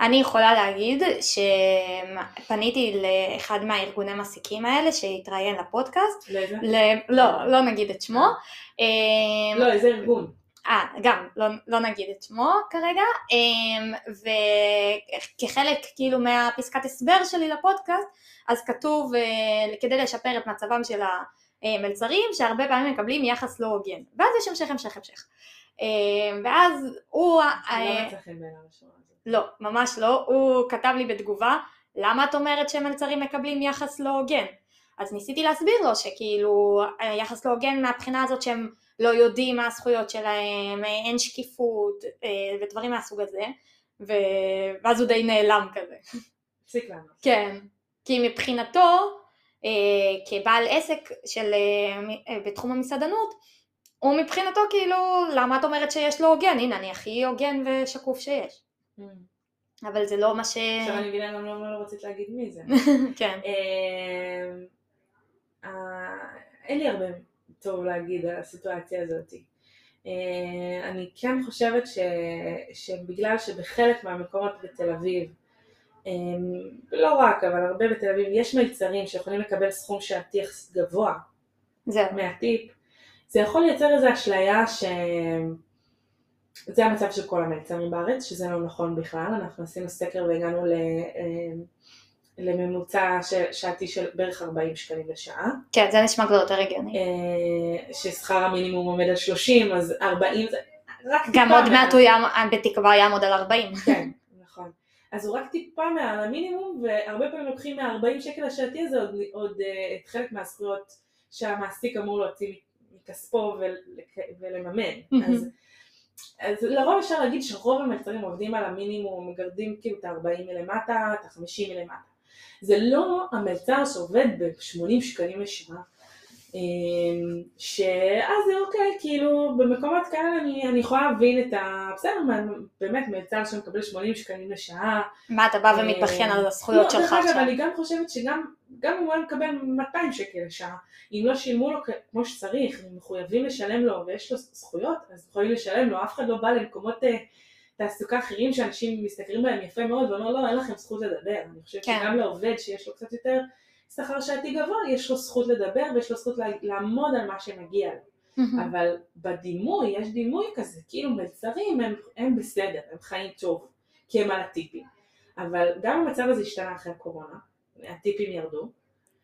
אני יכולה להגיד שפניתי לאחד מהארגוני מעסיקים האלה שהתראיין לפודקאסט, לאיזה? ל... לא, לא נגיד את שמו, אה, לא, איזה ארגון. אה, גם, לא, לא נגיד את שמו כרגע, אמ, וכחלק כאילו מהפסקת הסבר שלי לפודקאסט, אז כתוב אה, כדי לשפר את מצבם של המלצרים, שהרבה פעמים מקבלים יחס לא הוגן, ואז יש המשך המשך המשך. אמ, ואז הוא, לא אה. לא, ממש לא, הוא כתב לי בתגובה, למה את אומרת שמלצרים מקבלים יחס לא הוגן? אז ניסיתי להסביר לו שכאילו יחס לא הוגן מהבחינה הזאת שהם לא יודעים מה הזכויות שלהם, אין שקיפות אה, ודברים מהסוג הזה, ו... ואז הוא די נעלם כזה. הפסיק לענות. כן, כי מבחינתו, אה, כבעל עסק של, אה, אה, בתחום המסעדנות, הוא מבחינתו כאילו, למה את אומרת שיש לו הוגן? הנה, אני הכי הוגן ושקוף שיש. אבל זה לא מה ש... עכשיו אני מבינה גם למה לא רצית להגיד מי זה. כן. אמ, אה, אין לי הרבה טוב להגיד על הסיטואציה הזאת. אה, אני כן חושבת ש, שבגלל שבחלק מהמקומות בתל אביב, לא רק, אבל הרבה בתל אביב, יש מלצרים שיכולים לקבל סכום שעתי יחסית גבוה זהו. מהטיפ, זה יכול לייצר איזו אשליה ש... זה המצב של כל המלצרים בארץ, שזה לא נכון בכלל, אנחנו עשינו סקר והגענו ל... אמ, לממוצע של, שעתי של בערך 40 שקלים לשעה, כן, זה נשמע כבר יותר הגיוני. אה, ששכר המינימום עומד על 30, אז 40 זה רק גם עוד. מעט הוא יעמ... בתקווה יעמוד על 40. כן. אז הוא רק טיפה מעל המינימום, והרבה פעמים לוקחים מה-40 שקל השעתי הזה עוד, עוד אה, את חלק מהזכויות שהמעסיק אמור להוציא מכספו ול, ולממן. מהמם. אז, אז לרוב אפשר להגיד שרוב המלצרים עובדים על המינימום, מגרדים כאילו את ה-40 מלמטה, את ה-50 מלמטה. זה לא המלצר שעובד ב-80 שקלים לשעה, שאז זה אוקיי, כאילו במקומות כאלה אני, אני יכולה להבין את ה... בסדר, באמת מלצר שמקבל 80 שקלים לשעה. מה, אתה בא ומתבכיין על הזכויות לא, שלך דרך אגב, עכשיו? אני גם חושבת שגם גם אם הוא היה מקבל 200 שקל לשעה, אם לא שילמו לו כמו שצריך, אם מחויבים לשלם לו ויש לו זכויות, אז יכולים לשלם לו, אף אחד לא בא למקומות אה, תעסוקה אחרים שאנשים מסתכלים בהם יפה מאוד ואומר לא, אין לכם זכות לדבר. אני חושבת כן. שגם לעובד שיש לו קצת יותר שכר שעתי גבוה, יש לו זכות לדבר ויש לו זכות לעמוד על מה שמגיע לו. מהמם. אבל בדימוי, יש דימוי כזה, כאילו מלצרים הם, הם בסדר, הם חיים טוב, כי הם על הטיפים. אבל גם המצב הזה השתנה אחרי הקורונה, הטיפים ירדו.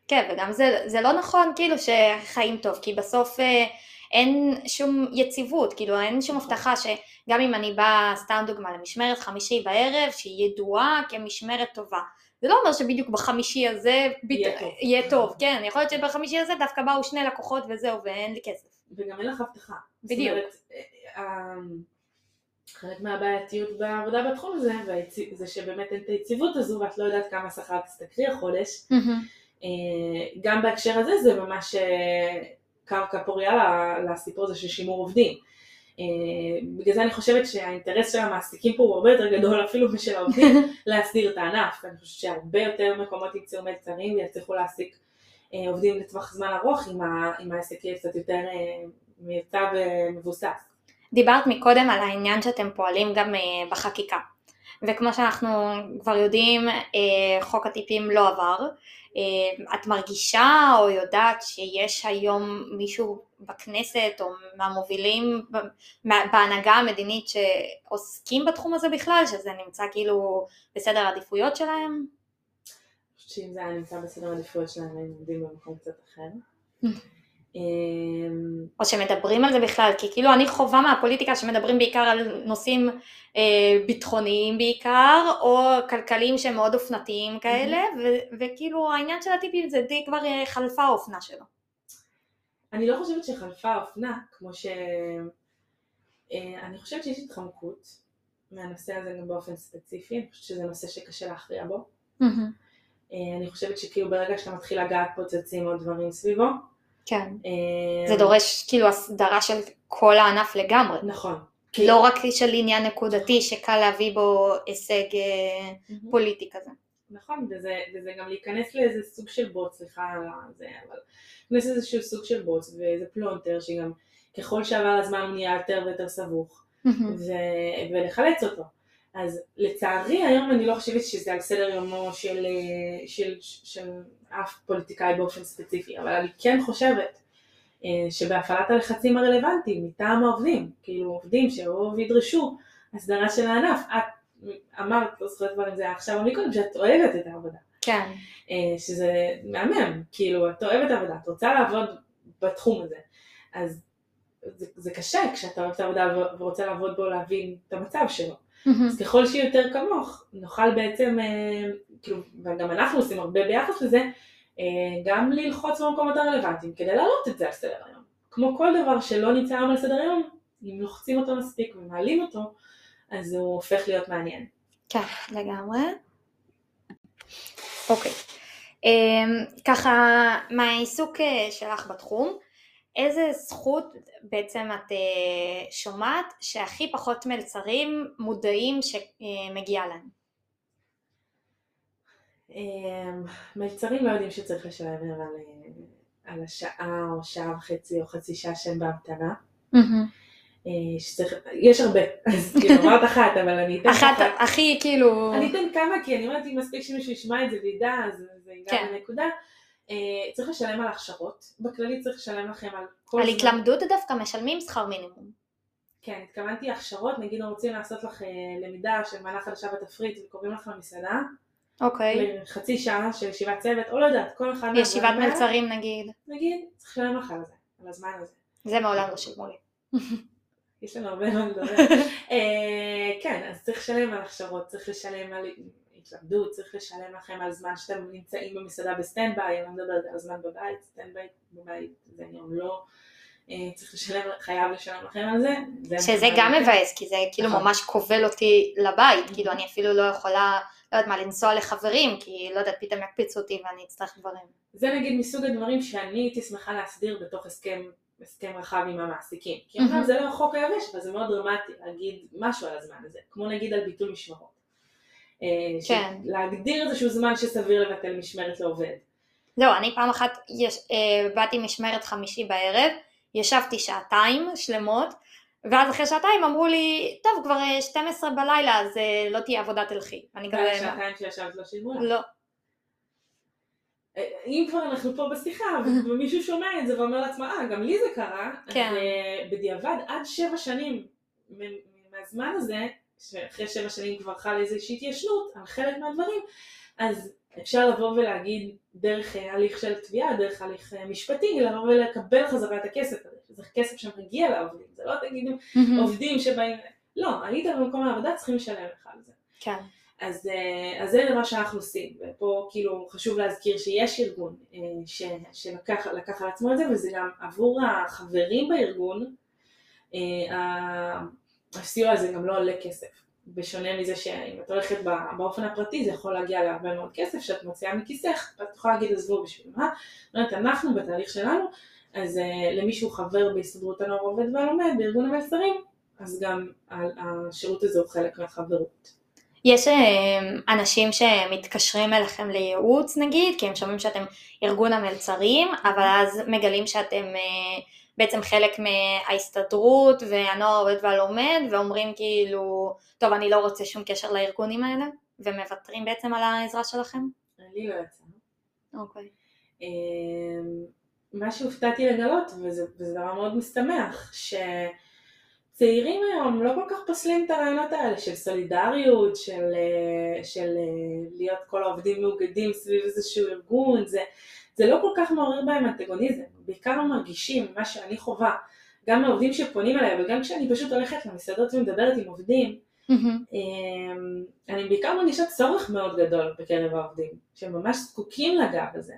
כן, וגם זה, זה לא נכון כאילו שחיים טוב, כי בסוף אה, אין שום יציבות, כאילו אין שום נכון. הבטחה שגם אם אני באה, סתם דוגמה, למשמרת חמישי בערב, שהיא ידועה כמשמרת טובה, זה לא אומר שבדיוק בחמישי הזה יהיה טוב. יהיה טוב, כן, יכול להיות שבחמישי הזה דווקא באו שני לקוחות וזהו, ואין לי כסף. וגם אין לך הבטחה. בדיוק. זאת אומרת, אה, חלק מהבעייתיות בעבודה בתחום הזה, זה שבאמת אין את היציבות הזו ואת לא יודעת כמה שכר תסתכלי החודש. אה, גם בהקשר הזה זה ממש אה, קרקע פוריה לסיפור הזה של שימור עובדים. אה, בגלל זה אני חושבת שהאינטרס של המעסיקים פה הוא הרבה יותר גדול אפילו משל העובדים להסדיר את הענף. אני חושבת שהרבה יותר מקומות ימצאו מלצרים ויצליחו להעסיק אה, עובדים לטווח זמן ארוך אם, העסק יהיה קצת יותר אה, מיוצב ומבוסס. דיברת מקודם על העניין שאתם פועלים גם בחקיקה, וכמו שאנחנו כבר יודעים, חוק הטיפים לא עבר. אה, את מרגישה או יודעת שיש היום מישהו בכנסת או מהמובילים בהנהגה המדינית שעוסקים בתחום הזה בכלל, שזה נמצא כאילו בסדר העדיפויות שלהם? אני חושבת שאם זה היה נמצא בסדר העדיפויות שלהם היינו עובדים במקום קצת אחר. אה, או שמדברים על זה בכלל, כי כאילו אני חווה מהפוליטיקה שמדברים בעיקר על נושאים אה, ביטחוניים בעיקר, או כלכליים שהם מאוד אופנתיים כאלה, ו- וכאילו העניין של הטיפים זה די כבר אה, חלפה האופנה שלו. אני לא חושבת שחלפה האופנה, כמו ש... אה, אני חושבת שיש התחמקות מהנושא הזה גם באופן ספציפי, אני חושבת שזה נושא שקשה להכריע בו. אה, אני חושבת שכאילו ברגע שאתה מתחיל לגעת פה צצים עוד דברים סביבו. כן. אה, זה דורש כאילו הסדרה של כל הענף לגמרי. נכון. לא רק של עניין נקודתי שקל להביא בו הישג אה, פוליטי כזה. נכון, וזה, וזה גם להיכנס לאיזה סוג של בוץ, סליחה על זה, אבל להיכנס לאיזשהו סוג של בוץ ואיזה פלונטר שגם ככל שעבר הזמן הוא נהיה יותר ויותר סבוך ו, ולחלץ אותו. אז לצערי היום אני לא חושבת שזה על סדר יומו של, אה, של, של, של אף פוליטיקאי באופן ספציפי, אבל אני כן חושבת אה, שבהפעלת הלחצים הרלוונטיים מטעם העובדים, כאילו עובדים שיבואו וידרשו הסדרה של הענף, את אמרת, לא זוכרת כבר אם זה היה עכשיו או מקודם, שאת אוהבת את העבודה, כן. אה, שזה מהמם, כאילו את אוהבת עבודה, את רוצה לעבוד בתחום הזה, אז זה, זה קשה כשאתה אוהב את העבודה ורוצה לעבוד בו להבין את המצב שלו. אז ככל שיהיה יותר כמוך, נוכל בעצם, אה, כאילו, וגם אנחנו עושים הרבה ביחס לזה, אה, גם ללחוץ במקומות הרלוונטיים כדי להעלות את זה על סדר היום. כמו כל דבר שלא נמצא היום על סדר היום, אם לוחצים אותו מספיק ומעלים אותו, אז הוא הופך להיות מעניין. כן, לגמרי. אוקיי. אמ, ככה, מהעיסוק אה, שלך בתחום, איזה זכות בעצם את אה, שומעת שהכי פחות מלצרים מודעים שמגיעה להם? אה, מלצרים לא יודעים שצריך לשלם להם על, אה, על השעה או שעה וחצי או חצי שעה שהם בהמתנה. אה, שצריך, יש הרבה, אז כאילו אמרת אחת, אבל אני אתן אחת, אחת. הכי כאילו... אני אתן כמה, כי אני אומרת, אם מספיק שמישהו ישמע את זה וידע, אז זה ייגע כן. בנקודה. אה, צריך לשלם על הכשרות, בכללי צריך לשלם לכם על כל על זמן- התלמדות דווקא משלמים שכר מינימום. כן, התכוונתי הכשרות, נגיד רוצים לעשות לך אה, למידה של מעלה חדשה בתפריט וקוראים לך למסעדה, אוקיי. לחצי שעה של ישיבת צוות, או לא יודעת, כל אחד ישיבת מלצרים נגיד. נגיד, צריך לשלם לך על זה, על הזמן הזה. זה מעולם לא שילמו לי. יש לנו הרבה מה לדבר. אה, כן, אז צריך לשלם על הכשרות, צריך לשלם על התלמדות, צריך לשלם לכם על זמן שאתם נמצאים במסעדה ב standby, אני לא מדברת על זמן בבית, standby בבית זה היום לא, אה, צריך לשלם, חייב לשלם לכם על זה. זה שזה גם. מבאס, כי זה כאילו נכון. ממש כובל אותי לבית, כאילו אני אפילו לא יכולה, לא יודעת מה, לנסוע לחברים, כי לא יודעת, פתאום יקפיצו אותי ואני אצטרך דברים. זה נגיד מסוג הדברים שאני הייתי שמחה להסדיר בתוך הסכם, הסכם רחב עם המעסיקים. כי. אמנם זה לא חוק היבש, אבל זה מאוד דרמטי להגיד משהו על הזמן הזה, כמו נגיד על ביטול משמרות. אה, כן. להגדיר איזשהו זמן שסביר לבטל משמרת לעובד. זהו, אני פעם אחת יש, אה, באתי משמרת חמישי בערב, ישבתי שעתיים שלמות, ואז אחרי שעתיים אמרו לי, טוב, כבר אה, 12 בלילה, אז אה, לא תהיה עבודה תלכי. אני כזה, מה? שעתיים שישבת לא שילמו. לא. אה, אם כבר אנחנו פה בשיחה, ומישהו שומע את זה ואומר לעצמו, אה, גם לי זה קרה, כן. אז אה, בדיעבד עד שבע שנים מהזמן הזה, שאחרי שבע שנים כבר חלה איזושהי התיישנות על חלק מהדברים, אז אפשר לבוא ולהגיד דרך אה, הליך של תביעה, דרך הליך אה, משפטי, לבוא ולקבל חזרה את הכסף הזה, שזה כסף שמגיע לעובדים, זה לא תגידו עובדים שבאים, לא, היית במקום העבודה צריכים לשלם לך על זה. כן. אז, אז זה דבר שאנחנו עושים, ופה כאילו חשוב להזכיר שיש ארגון ש, שלקח על עצמו את זה, וזה גם עבור החברים בארגון, הסיוע הזה גם לא עולה כסף. בשונה מזה שאם את הולכת באופן הפרטי זה יכול להגיע להרבה מאוד כסף שאת מוציאה מכיסך, ואת יכולה להגיד עזבו בשביל מה, זאת אומרת אנחנו בתהליך שלנו, אז uh, למי שהוא חבר בהסתדרות הנוער עובד והלומד בארגון המסרים, אז גם השירות הזה הוא חלק מהחברות. יש אה, אנשים שמתקשרים אליכם לייעוץ נגיד, כי הם שומעים שאתם ארגון המלצרים, אבל אז מגלים שאתם אה, בעצם חלק מההסתדרות והנוער העובד והלומד, ואומרים כאילו, טוב אני לא רוצה שום קשר לארגונים האלה, ומוותרים בעצם על העזרה שלכם? אני לא יצא. אוקיי. אמ, מה שהופתעתי לגלות, וזה, וזה דבר מאוד משמח, ש... צעירים היום לא כל כך פוסלים את הרעיונות האלה של סולידריות, של, אה, של אה, להיות כל העובדים מאוגדים סביב איזשהו ארגון, זה, זה לא כל כך מעורר בהם אנטגוניזם, בעיקר מרגישים, מה שאני חווה, גם מהעובדים שפונים אליי, אבל גם כשאני פשוט הולכת למסעדות ומדברת עם עובדים, mm-hmm. אני בעיקר מרגישה צורך מאוד גדול בקרב העובדים, שהם ממש זקוקים לגב הזה,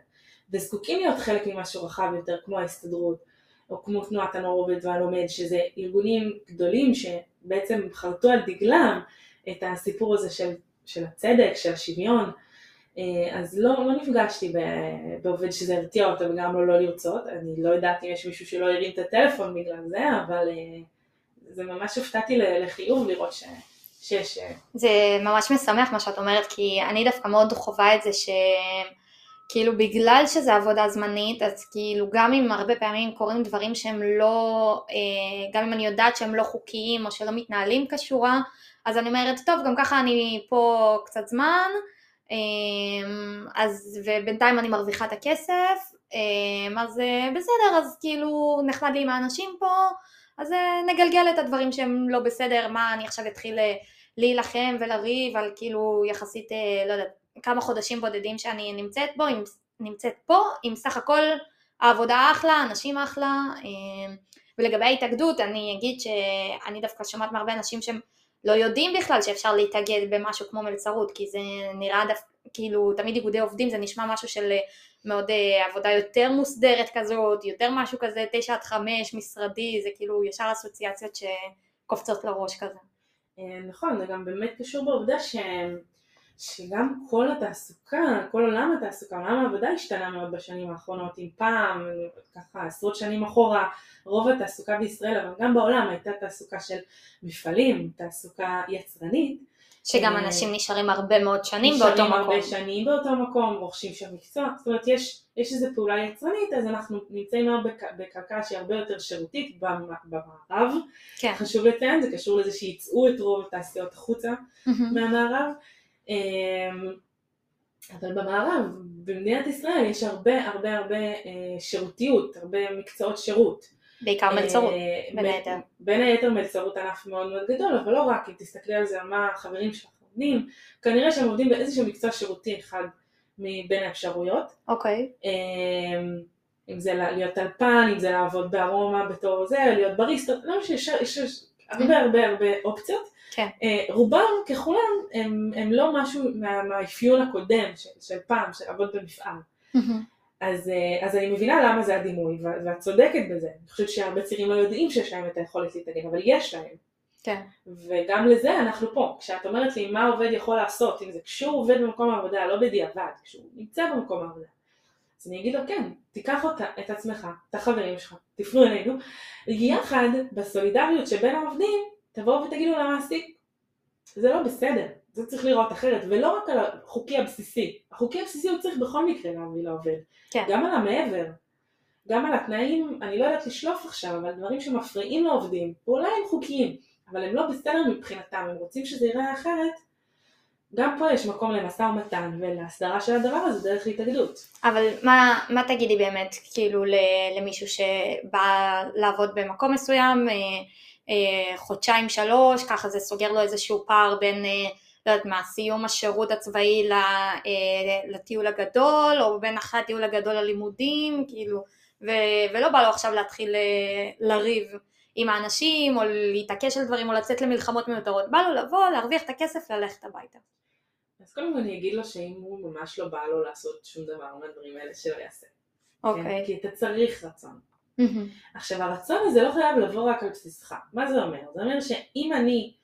וזקוקים להיות חלק ממשהו רחב יותר, כמו ההסתדרות. או כמו תנועת הנוער עובד והלומד, שזה ארגונים גדולים שבעצם חרטו על דגלם את הסיפור הזה של, של הצדק, של השוויון, אז לא, לא נפגשתי בעובד שזה הרתיע אותו וגם לא לא לרצות, אני לא יודעת אם יש מישהו שלא הרים את הטלפון בגלל זה, אבל אה, זה ממש הופתעתי לחיוב לראות ש... שיש... אה, זה ממש משמח מה שאת אומרת, כי אני דווקא מאוד חווה את זה ש... כאילו בגלל שזה עבודה זמנית, אז כאילו גם אם הרבה פעמים קורים דברים שהם לא, אה, גם אם אני יודעת שהם לא חוקיים או שלא מתנהלים כשורה, אז אני אומרת, טוב, גם ככה אני פה קצת זמן, אה, אז, ובינתיים אני מרוויחה את הכסף, אה, אז בסדר, אז כאילו נחמד לי עם האנשים פה, אז נגלגל את הדברים שהם לא בסדר, מה אני עכשיו אתחיל להילחם ולריב על כאילו יחסית, לא יודעת, כמה חודשים בודדים שאני נמצאת בו, עם, נמצאת פה, עם סך הכל העבודה אחלה, אנשים אחלה, אה, ולגבי ההתאגדות אני אגיד שאני דווקא שומעת מהרבה אנשים שהם לא יודעים בכלל שאפשר להתאגד במשהו כמו מלצרות, כי זה נראה דווקא, כאילו תמיד איגודי עובדים זה נשמע משהו של אה, מאוד אה, עבודה יותר מוסדרת כזאת, יותר משהו כזה תשע עד חמש, משרדי, זה כאילו ישר אסוציאציות שקופצות לראש כזה. נכון, זה גם באמת קשור בעובדה שהם שגם כל התעסוקה, כל עולם התעסוקה, עולם העבודה השתנה מאוד בשנים האחרונות, אם פעם, ככה עשרות שנים אחורה, רוב התעסוקה בישראל, אבל גם בעולם הייתה תעסוקה של מפעלים, תעסוקה יצרנית. שגם אה, אנשים נשארים הרבה מאוד שנים באותו מקום. נשארים הרבה שנים באותו מקום, רוכשים שם מקצוע, זאת אומרת יש, יש איזו פעולה יצרנית, אז אנחנו נמצאים היום בקרקע שהיא הרבה יותר שירותית במערב. כן. חשוב לציין, זה קשור לזה שייצאו את רוב התעשיות החוצה mm-hmm. מהמערב. אמ, אבל במערב, במדינת ישראל, יש הרבה הרבה הרבה אה, שירותיות, הרבה מקצועות שירות. בעיקר אה, מלצרות, בין היתר. בין היתר מלצרות ענף מאוד מאוד גדול, אבל לא רק, אם תסתכלי על זה, מה החברים שלך עובדים, כנראה שהם עובדים באיזשהו מקצוע שירותי אחד מבין האפשרויות. אוקיי. אמ, אם זה להיות טלפן, אם זה לעבוד בארומה בתור זה, להיות בריסטות, לא משנה, יש הרבה הרבה הרבה אופציות. כן. אה, רובם ככולם הם, הם לא משהו מה, מהאפיון הקודם של, של פעם, של לעבוד במפעל. אז, אה, אז אני מבינה למה זה הדימוי, ואת צודקת בזה. אני חושבת שהרבה צעירים לא יודעים שיש להם את היכולת להתאגן, אבל יש להם. כן. וגם לזה אנחנו פה. כשאת אומרת לי מה עובד יכול לעשות, אם זה כשהוא עובד במקום העבודה, לא בדיעבד, כשהוא נמצא במקום העבודה. אז אני אגיד לו כן, תיקח אותה, את עצמך, את החברים שלך, תפנו אלינו, יחד בסולידריות שבין העובדים, תבואו ותגידו למעסיק, זה לא בסדר, זה צריך לראות אחרת, ולא רק על החוקי הבסיסי, החוקי הבסיסי הוא צריך בכל מקרה להביא לעובד, כן. גם על המעבר, גם על התנאים, אני לא יודעת לשלוף עכשיו, אבל דברים שמפריעים לעובדים, ואולי הם חוקיים, אבל הם לא בסדר מבחינתם, הם רוצים שזה ייראה אחרת, גם פה יש מקום למשא ומתן ולהסדרה של הדבר הזה דרך התאגדות. אבל מה, מה תגידי באמת, כאילו למישהו שבא לעבוד במקום מסוים, אה, אה, חודשיים שלוש, ככה זה סוגר לו איזשהו פער בין, אה, לא יודעת מה, סיום השירות הצבאי לטיול הגדול, או בין אחרי הטיול הגדול ללימודים, כאילו, ו, ולא בא לו עכשיו להתחיל לריב. עם האנשים, או להתעקש על דברים, או לצאת למלחמות מיותרות. בא לו לבוא, להרוויח את הכסף, ללכת הביתה. אז קודם כל אני אגיד לו שאם הוא ממש לא בא לו לעשות שום דבר מהדברים האלה, שלא יעשה. אוקיי. כן? כי אתה צריך רצון. מהמם. עכשיו הרצון הזה לא חייב לבוא רק על בסיסך. מה זה אומר? זה אומר שאם אני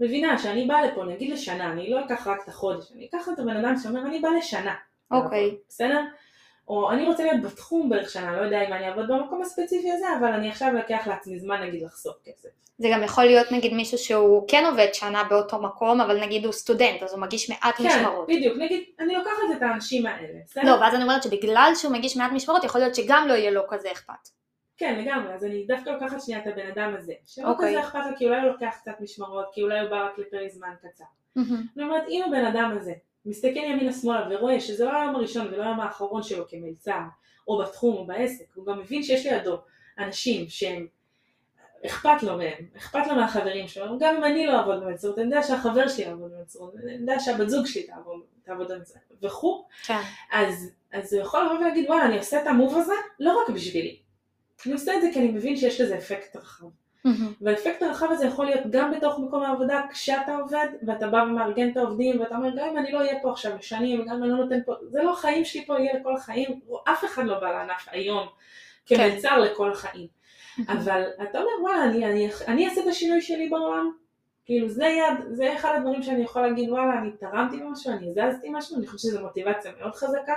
מבינה שאני באה לפה נגיד לשנה, אני לא אקח רק את החודש, אני אקח את הבן אדם שאומר אני באה לשנה. אוקיי. בסדר? או אני רוצה להיות בתחום בערך שנה, לא יודע אם אני אעבוד במקום הספציפי הזה, אבל אני עכשיו לוקח לעצמי זמן נגיד לחסוך כסף. זה גם יכול להיות נגיד מישהו שהוא כן עובד שנה באותו מקום, אבל נגיד הוא סטודנט, אז הוא מגיש מעט כן, משמרות. בדיוק, נגיד, אני לוקחת את האנשים האלה, בסדר? לא, ואז אני אומרת שבגלל שהוא מגיש מעט משמרות, יכול להיות שגם לא יהיה לו כזה אכפת. כן, לגמרי, אז אני דווקא לוקחת שנייה את הבן אדם הזה, שלא אוקיי. כזה אכפת לו, כי אולי הוא לוקח קצת משמרות, כי אולי הוא בא רק לפרק זמן קצר. מהמם. אני אומרת, אם הבן אדם הזה מסתכל ימינה שמאלה ורואה שזה לא היום הראשון ולא היום האחרון שלו כמלצר, או בתחום או בעסק, הוא גם מבין שיש לידו אנשים שהם, אכפת לו מהם, אכפת לו מהחברים שלו, גם אם אני לא אעבוד במלצרות, אני יודע שהחבר שלי יעבוד במלצרות, אני יודע שהבת זוג שלי תעבוד, תעבוד במלצרות, וכו', כן. אז, אז הוא יכול לבוא ולהגיד, וואלה, אני עושה את המוב הזה לא רק בשבילי, אני עושה את זה כי אני מבין שיש לזה אפקט רחב. מהמם. והאפקט הרחב הזה יכול להיות גם בתוך מקום העבודה כשאתה עובד ואתה בא ומארגן את העובדים ואתה אומר גם אם אני לא אהיה פה עכשיו לשנים וגם אם אני לא נותן פה, זה לא החיים שלי פה יהיה לכל החיים, אף אחד לא בא לענף היום כמלצר לכל החיים. אבל אתה אומר וואלה אני, אני, אני אעשה את השינוי שלי בעולם, כאילו זה יד, זה אחד הדברים שאני יכול להגיד וואלה אני תרמתי משהו, אני הזזתי משהו, אני חושבת שזו מוטיבציה מאוד חזקה,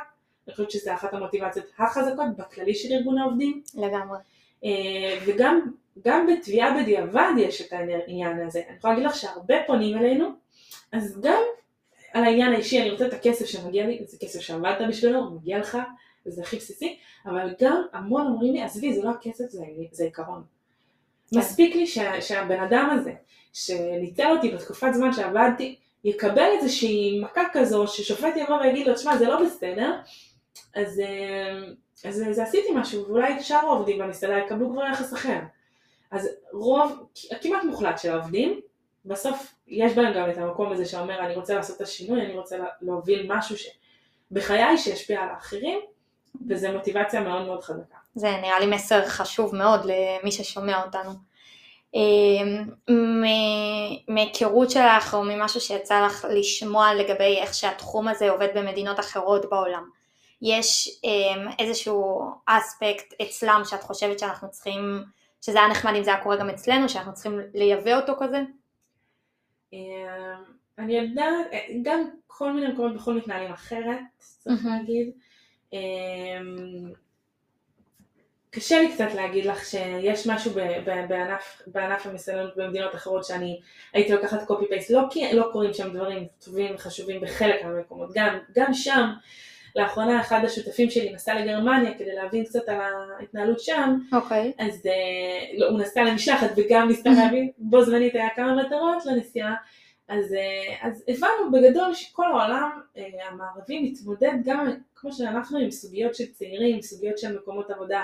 אני חושבת שזו אחת המוטיבציות החזקות בכללי של ארגון העובדים. לגמרי. אה, וגם גם בתביעה בדיעבד יש את העניין הזה. אני יכולה להגיד לך שהרבה פונים אלינו, אז גם על העניין האישי, אני רוצה את הכסף שמגיע לי, זה כסף שעבדת בשבילו, הוא מגיע לך, וזה הכי בסיסי, אבל גם המון אומרים לי, עזבי, זה לא הכסף, זה, זה עיקרון. מספיק לי שה, שהבן אדם הזה, שניצל אותי בתקופת זמן שעבדתי, יקבל איזושהי מכה כזו, ששופט יבוא ויגיד לו, תשמע, זה לא בסדר, אז, אה, אז זה עשיתי משהו, ואולי שאר העובדים במסעדה יקבלו כבר יחס אחר. אז רוב, כמעט מוחלט של העובדים, בסוף יש בהם גם את המקום הזה שאומר אני רוצה לעשות את השינוי, אני רוצה לה- להוביל משהו ש... בחיי שישפיע על האחרים, וזו מוטיבציה מאוד מאוד חזקה. זה נראה לי מסר חשוב מאוד למי ששומע אותנו. אמ, מהיכרות שלך או ממשהו שיצא לך לשמוע לגבי איך שהתחום הזה עובד במדינות אחרות בעולם, יש אמ, איזשהו אספקט אצלם שאת חושבת שאנחנו צריכים, שזה היה נחמד אם זה היה קורה גם אצלנו, שאנחנו צריכים לייבא אותו כזה? אה, אני יודעת, אה, גם כל מיני מקומות בחו"ל מתנהלים אחרת, צריך. להגיד. אה, קשה לי קצת להגיד לך שיש משהו בענף, בענף המסעדנות במדינות אחרות שאני הייתי לוקחת קופי פייסט, לא כי לא קורים שם דברים טובים וחשובים בחלק מהמקומות, גם, גם שם, לאחרונה אחד השותפים שלי נסע לגרמניה כדי להבין קצת על ההתנהלות שם, אוקיי. אז אה, לא, הוא נסע למשלחת וגם ניסה להבין, בו זמנית היה כמה מטרות לנסיעה, אז, אה, אז הבנו בגדול שכל העולם אה, המערבי מתמודד גם כמו שאנחנו עם סוגיות של צעירים, סוגיות של מקומות עבודה.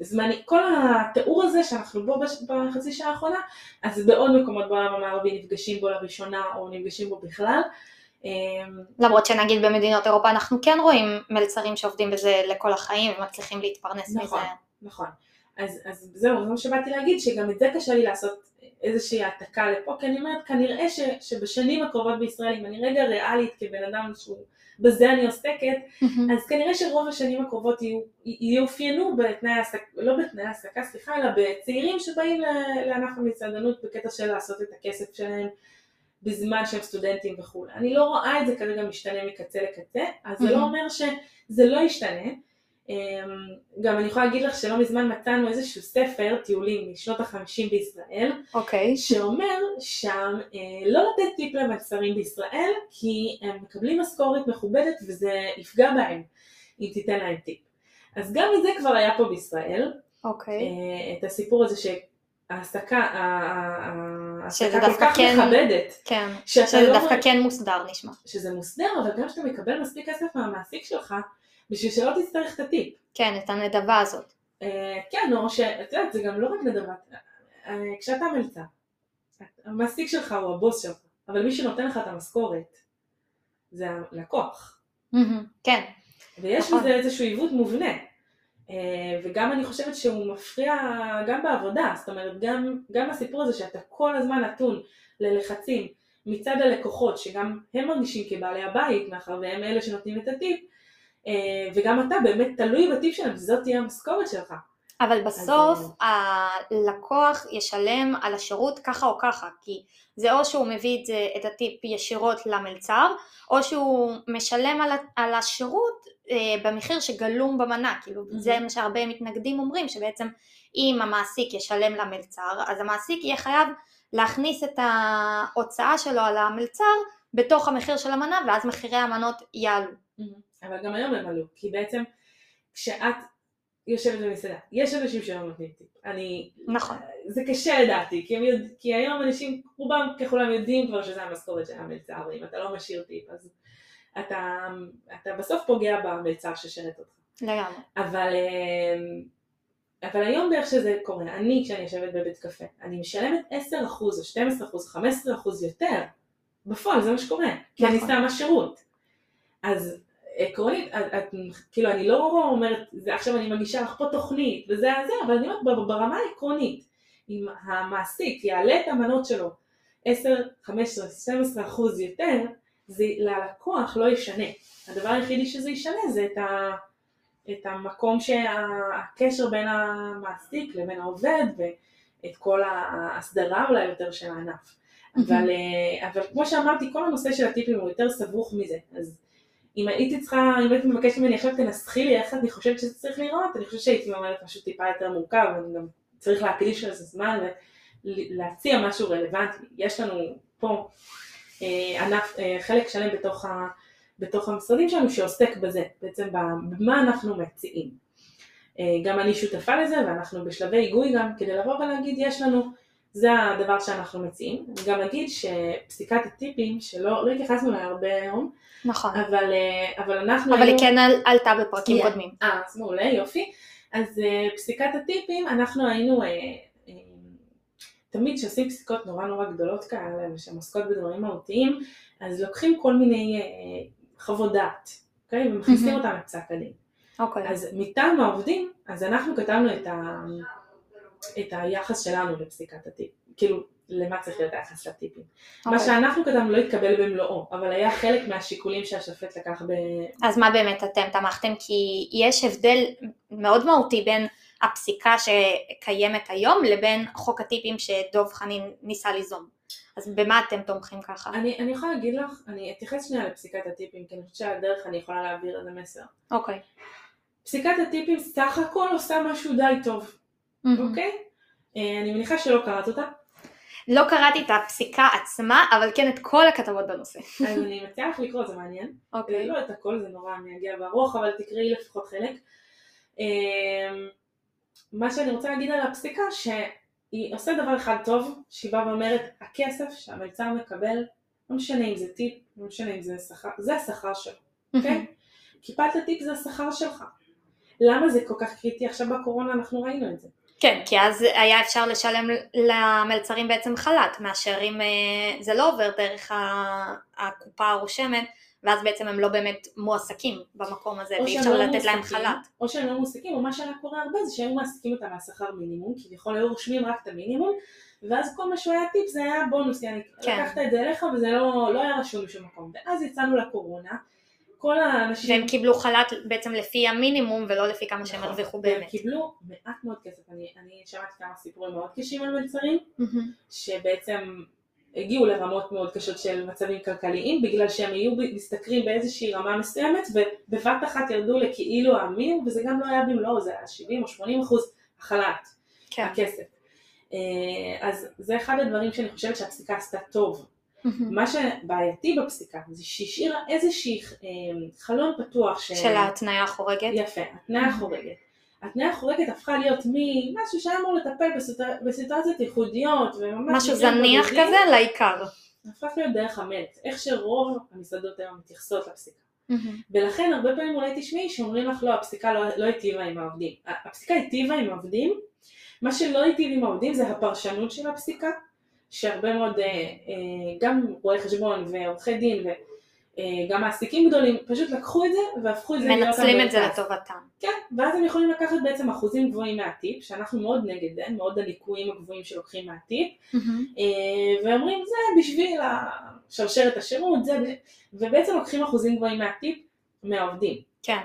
זמני, כל התיאור הזה שאנחנו בו בחצי שעה האחרונה, אז בעוד מקומות בעולם המערבי נפגשים בו לראשונה או נפגשים בו בכלל. אה, למרות שנגיד במדינות אירופה אנחנו כן רואים מלצרים שעובדים בזה לכל החיים ומצליחים להתפרנס נכון. מזה. נכון. אז, אז זהו, זה מה שבאתי להגיד, שגם את זה קשה לי לעשות איזושהי העתקה לפה, כי אני אומרת, כנראה ש, שבשנים הקרובות בישראל, אם אני רגע ריאלית כבן אדם שהוא, בזה אני עוסקת, אז כנראה שרוב השנים הקרובות יאופיינו בתנאי העסקה, לא בתנאי העסקה, סליחה, אלא בצעירים שבאים לענף המסעדנות בקטע של לעשות את הכסף שלהם בזמן שהם סטודנטים וכולי. אני לא רואה את זה כרגע משתנה מקצה לקצה, אז זה לא. אומר שזה לא ישתנה. אמ, גם אני יכולה להגיד לך שלא מזמן מצאנו איזשהו ספר טיולים משנות החמישים בישראל, אוקיי. שאומר שם אה, לא לתת טיפ למלצרים בישראל, כי הם מקבלים משכורת מכובדת וזה יפגע בהם אם תיתן להם טיפ. אז גם מזה כבר היה פה בישראל, אוקיי. אה, את הסיפור הזה שהעסקה, ה- ה- ה- שזה דווקא כן- מכבדת, כן. שזה לא דווקא רואה- כן מוסדר נשמע. שזה מוסדר, אבל גם שאתה מקבל מספיק כסף מהמעסיק שלך, בשביל שלא תצטרך את הטיפ. כן, את הנדבה הזאת. אה, כן, או שאת יודעת, זה גם לא רק נדבה. אה, כשאתה מלצר, המעסיק שלך הוא הבוס שלך, אבל מי שנותן לך את המשכורת זה הלקוח. מהמם, כן. ויש נכון. בזה איזשהו עיוות מובנה. אה, וגם אני חושבת שהוא מפריע גם בעבודה, זאת אומרת, גם, גם הסיפור הזה שאתה כל הזמן נתון ללחצים מצד הלקוחות, שגם הם מרגישים כבעלי הבית, מאחר והם אלה שנותנים את הטיפ, אה, וגם אתה באמת תלוי בטיפ שלהם, וזאת תהיה המשכורת שלך. אבל בסוף אז... הלקוח ישלם על השירות ככה או ככה, כי זה או שהוא מביא את, זה, את הטיפ ישירות למלצר, או שהוא משלם על, על השירות אה, במחיר שגלום במנה, כאילו mm-hmm. זה מה שהרבה מתנגדים אומרים, שבעצם אם המעסיק ישלם למלצר, אז המעסיק יהיה חייב להכניס את ההוצאה שלו על המלצר בתוך המחיר של המנה, ואז מחירי המנות יעלו. Mm-hmm. אבל גם היום הם עלו, כי בעצם כשאת יושבת במסעדה. יש אנשים שלא נותנים טיפ. אני... נכון. זה קשה לדעתי, כי, יודע, כי היום אנשים, רובם ככולם יודעים כבר שזה המשכורת של המלצר, ואם אתה לא משאיר טיפ, אז אתה, אתה בסוף פוגע במלצר ששירת אותך. לגמרי. אבל, אמ, אבל היום באיך שזה קורה, אני כשאני יושבת בבית קפה, אני משלמת 10% או 12% 15% יותר, בפועל זה מה שקורה, כי אני נכון. שמה שירות. אז עקרונית, את, את, כאילו אני לא אומרת, זה, עכשיו אני מגישה לך פה תוכנית וזה זה, אבל אני אומרת ברמה העקרונית, אם המעסיק יעלה את המנות שלו 10, 15, 12 אחוז יותר, זה ללקוח לא ישנה. הדבר היחידי שזה ישנה זה את, ה, את המקום שהקשר בין המעסיק לבין העובד ואת כל ההסדרה אולי יותר של הענף. אבל, אה, אבל כמו שאמרתי, כל הנושא של הטיפים הוא יותר סבוך מזה. אז אם הייתי צריכה, אם הייתי מבקשת ממני עכשיו תנסחי לי איך אני חושבת שזה צריך לראות, אני חושבת שהייתי אומרת משהו טיפה יותר מורכב, ואני גם צריך להקדיש לזה זמן ולהציע משהו רלוונטי. יש לנו פה ענף, אה, חלק שלם בתוך, ה, בתוך המשרדים שלנו שעוסק בזה, בעצם במה אנחנו מציעים. אה, גם אני שותפה לזה ואנחנו בשלבי היגוי גם כדי לבוא ולהגיד יש לנו זה הדבר שאנחנו מציעים. אני גם אגיד שפסיקת הטיפים, שלא לא התייחסנו אליה הרבה היום, נכון. אבל, אה, אבל אנחנו... אבל היא כן עלתה בפרקים yeah. קודמים. אה, אז מעולה, יופי. אז פסיקת הטיפים, אנחנו היינו, תמיד כשעושים פסיקות נורא נורא גדולות כאלה, שהן עוסקות בדברים מהותיים, אז לוקחים כל מיני uh, חוות דעת, אוקיי? ומכניסים mm-hmm. אותם לפסק הדין. אוקיי. Okay. אז מטעם העובדים, אז אנחנו כתבנו את ה... את היחס שלנו לפסיקת הטיפ, כאילו למה צריך להיות היחס לטיפים. Okay. מה אוקיי. שאנחנו כתבנו לא התקבל במלואו, אבל היה חלק מהשיקולים שהשופט לקח ב... אז מה באמת אתם תמכתם? כי יש הבדל מאוד מהותי בין הפסיקה שקיימת היום לבין חוק הטיפים שדוב חנין ניסה ליזום. אז במה אתם תומכים ככה? אני, אני יכולה להגיד לך, אני אתייחס שנייה לפסיקת הטיפים, כי אני חושבת שהדרך אני יכולה להעביר איזה מסר. אוקיי. Okay. פסיקת הטיפים סך הכל עושה משהו די טוב. אוקיי? Mm-hmm. Okay? אני מניחה שלא קראת אותה. לא קראתי את הפסיקה עצמה, אבל כן את כל הכתבות בנושא. אז אני מציעה לך לקרוא, זה מעניין. אוקיי. Okay. לא את הכל, זה נורא מייגע וארוך, אבל תקראי לפחות חלק. מה שאני רוצה להגיד על הפסיקה, שהיא עושה דבר אחד טוב, שהיא באה ואומרת, הכסף שהמלצר מקבל, לא משנה אם זה טיפ, לא משנה אם זה שכר, זה השכר שלו, אוקיי? כיפת הטיפ זה השכר שלך. למה זה כל כך קריטי? עכשיו בקורונה אנחנו ראינו את זה. כן, כי אז היה אפשר לשלם למלצרים בעצם חל"ת, מאשר אם אה, זה לא עובר דרך הקופה הרושמת, ואז בעצם הם לא באמת מועסקים במקום הזה, ואי אפשר לא לתת להם חל"ת. או שהם לא מועסקים, או מה שהיה קורה הרבה זה שהם מעסיקים אותם מהשכר מינימום, כביכול היו רושמים רק את המינימום, ואז כל מה שהוא היה טיפ זה היה בונוס, יעני, כן. לקחת את זה אליך וזה לא, לא היה רשום בשום מקום. ואז יצאנו לקורונה, כל האנשים... והם קיבלו חל"ת בעצם לפי המינימום ולא לפי כמה שהם נכון. הרוויחו באמת. והם קיבלו מעט מאוד כסף. אני, אני שמעתי כמה סיפורים מאוד קשים על מלצרים, שבעצם הגיעו לרמות מאוד קשות של מצבים כלכליים, בגלל שהם היו משתכרים באיזושהי רמה מסוימת, ובבת אחת ירדו לכאילו המינימום, וזה גם לא היה במלואו, זה היה 70 או 80 אחוז החל"ת, כן. הכסף. אה, אז זה אחד הדברים שאני חושבת שהפסיקה עשתה טוב. מה שבעייתי בפסיקה זה שהשאירה איזושהי אה, חלון פתוח ש... של ההתניה החורגת. יפה, התניה החורגת. התניה החורגת הפכה להיות ממשהו שהיה אמור לטפל בסיטואציות ייחודיות וממש... משהו זניח כזה לעיקר. הפך להיות דרך המלט, איך שרוב המסעדות היום מתייחסות לפסיקה. ולכן הרבה פעמים אולי תשמעי שאומרים לך לא, הפסיקה לא, לא היטיבה עם העובדים. הפסיקה היטיבה עם העובדים, מה שלא היטיב עם העובדים זה הפרשנות של הפסיקה, שהרבה מאוד, אה, אה, גם רואי חשבון ועורכי דין גם מעסיקים גדולים, פשוט לקחו את זה והפכו את זה להיות... מנצלים את זה לטובתם. כן, ואז הם יכולים לקחת בעצם אחוזים גבוהים מהטיפ, שאנחנו מאוד נגד זה, מאוד הליקויים הגבוהים שלוקחים מהטיפ, mm-hmm. ואומרים זה בשביל שרשרת השירות, זה, ובעצם לוקחים אחוזים גבוהים מהטיפ מהעובדים. כן.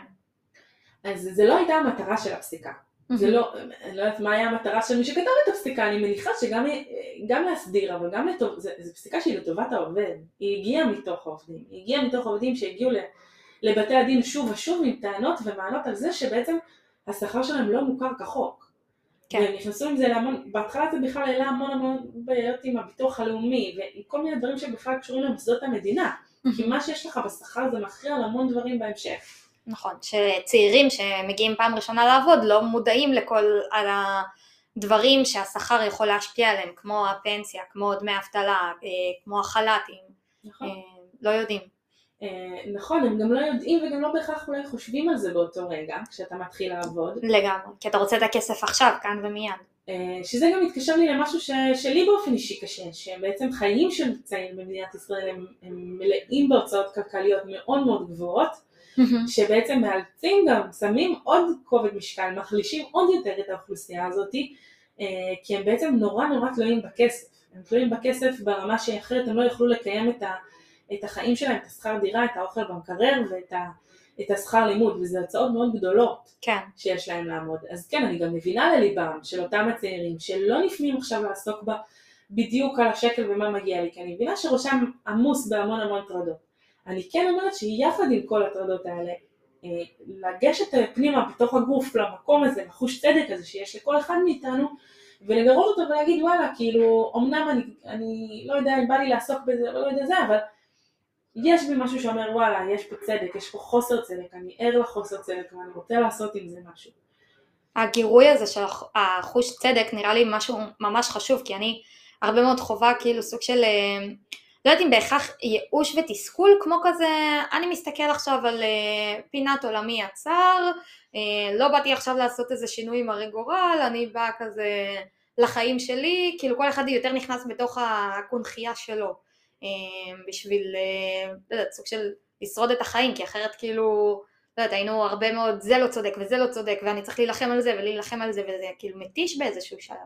אז זה לא הייתה המטרה של הפסיקה. זה לא, אני לא יודעת מה היה המטרה של מי שכתב את הפסיקה, אני מניחה שגם להסדיר, אבל גם לטוב, זו פסיקה שהיא לטובת העובד, היא הגיעה מתוך העובדים, היא הגיעה מתוך העובדים שהגיעו לבתי הדין שוב ושוב עם טענות ומענות על זה שבעצם השכר שלהם לא מוכר כחוק. כן. והם נכנסו עם זה להמון, בהתחלה זה בכלל העלה המון המון בעיות עם הביטוח הלאומי ועם כל מיני דברים שבכלל קשורים למוסדות המדינה, כי מה שיש לך בשכר זה מכריע על המון דברים בהמשך. נכון, שצעירים שמגיעים פעם ראשונה לעבוד לא מודעים לכל על הדברים שהשכר יכול להשפיע עליהם, כמו הפנסיה, כמו דמי אבטלה, אה, כמו החל"תים, נכון. אה, לא יודעים. אה, נכון, הם גם לא יודעים וגם לא בהכרח אולי חושבים על זה באותו רגע, כשאתה מתחיל לעבוד. לגמרי, כי אתה רוצה את הכסף עכשיו, כאן ומיד. שזה גם מתקשר לי למשהו ש, שלי באופן אישי קשה, שבעצם חיים של צעיר במדינת ישראל הם, הם מלאים בהוצאות כלכליות מאוד מאוד גבוהות, שבעצם מאלצים גם, שמים עוד כובד משקל, מחלישים עוד יותר את האוכלוסייה הזאת, אה, כי הם בעצם נורא נורא תלויים בכסף. הם תלויים בכסף ברמה שאחרת הם לא יוכלו לקיים את, ה, את החיים שלהם, את השכר דירה, את האוכל במקרר ואת ה, את השכר לימוד, וזה הצעות מאוד גדולות כן. שיש להם לעמוד. אז כן, אני גם מבינה לליבם של אותם הצעירים שלא נפנים עכשיו לעסוק בה בדיוק על השקל ומה מגיע לי, כי אני מבינה שראשם עמוס בהמון המון טרדות. אני כן אומרת שיחד עם כל הטרדות האלה, אה, לגשת פנימה בתוך הגוף למקום הזה, לחוש צדק הזה שיש לכל אחד מאיתנו, ולגרות אותו ולהגיד וואלה, כאילו, אמנם אני, אני לא יודע אם בא לי לעסוק בזה או לא יודע זה, אבל יש בי משהו שאומר וואלה, יש פה צדק, יש פה חוסר צדק, אני ער לחוסר צדק ואני רוצה לעשות עם זה משהו. הגירוי הזה של החוש צדק נראה לי משהו ממש חשוב, כי אני הרבה מאוד חובה כאילו סוג של אה, לא יודעת אם בהכרח ייאוש ותסכול כמו כזה, אני מסתכל עכשיו על uh, פינת עולמי הצר, uh, לא באתי עכשיו לעשות איזה שינוי עם הרי גורל, אני באה כזה לחיים שלי, כאילו כל אחד יותר נכנס בתוך הקונכייה שלו, uh, בשביל, uh, לא יודעת, סוג של לשרוד את החיים, כי אחרת כאילו, לא יודעת, היינו הרבה מאוד זה לא צודק וזה לא צודק, ואני צריך להילחם על זה ולהילחם על זה, וזה כאילו מתיש באיזשהו שלב.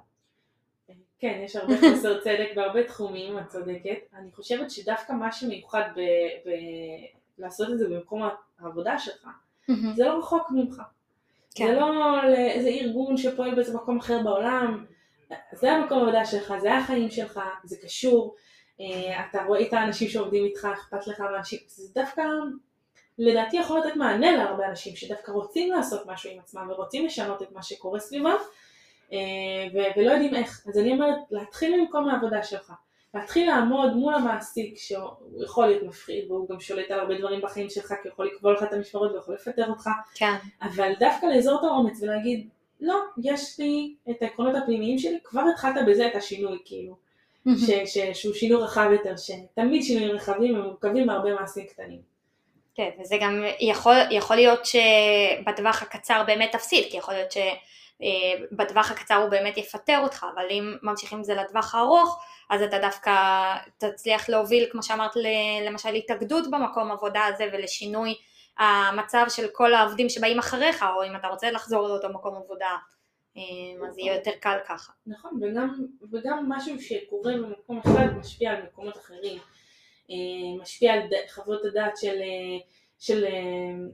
כן, יש הרבה חוסר צדק בהרבה תחומים, את צודקת. אני חושבת שדווקא מה שמיוחד ב... ב... לעשות את זה במקום העבודה שלך, זה לא רחוק ממך. כן. זה לא איזה ארגון שפועל באיזה מקום אחר בעולם, זה המקום העבודה שלך, זה החיים שלך, זה קשור, אה, אתה רואה את האנשים שעובדים איתך, אכפת לך מאנשים, זה דווקא לדעתי יכול לתת מענה להרבה אנשים שדווקא רוצים לעשות משהו עם עצמם ורוצים לשנות את מה שקורה סביבם, אה, ולא יודעים איך. אז אני אומרת, להתחיל ממקום העבודה שלך, להתחיל לעמוד מול המעסיק שהוא יכול להיות מפחיד והוא גם שולט על הרבה דברים בחיים שלך כי הוא יכול לקבול לך את המשמרות ויכול לפטר אותך, כן. אבל דווקא לאזור את האומץ ולהגיד, לא, יש לי את העקרונות הפנימיים שלי, כבר התחלת בזה את השינוי כאילו, ש, ש, שהוא שינוי רחב יותר, שתמיד שינויים רחבים הם מורכבים מהרבה מעשים קטנים. כן, וזה גם יכול, יכול להיות שבטווח הקצר באמת תפסיד, כי יכול להיות ש... אה, בטווח הקצר הוא באמת יפטר אותך, אבל אם ממשיכים את זה לטווח הארוך, אז אתה דווקא תצליח להוביל, כמו שאמרת, למשל התאגדות במקום עבודה הזה ולשינוי המצב של כל העובדים שבאים אחריך, או אם אתה רוצה לחזור לאותו מקום עבודה, אה, אז יהיה יותר קל ככה. נכון, וגם, וגם משהו שקורה במקום אחד משפיע על מקומות אחרים, אה, משפיע על חוות הדעת של של אה,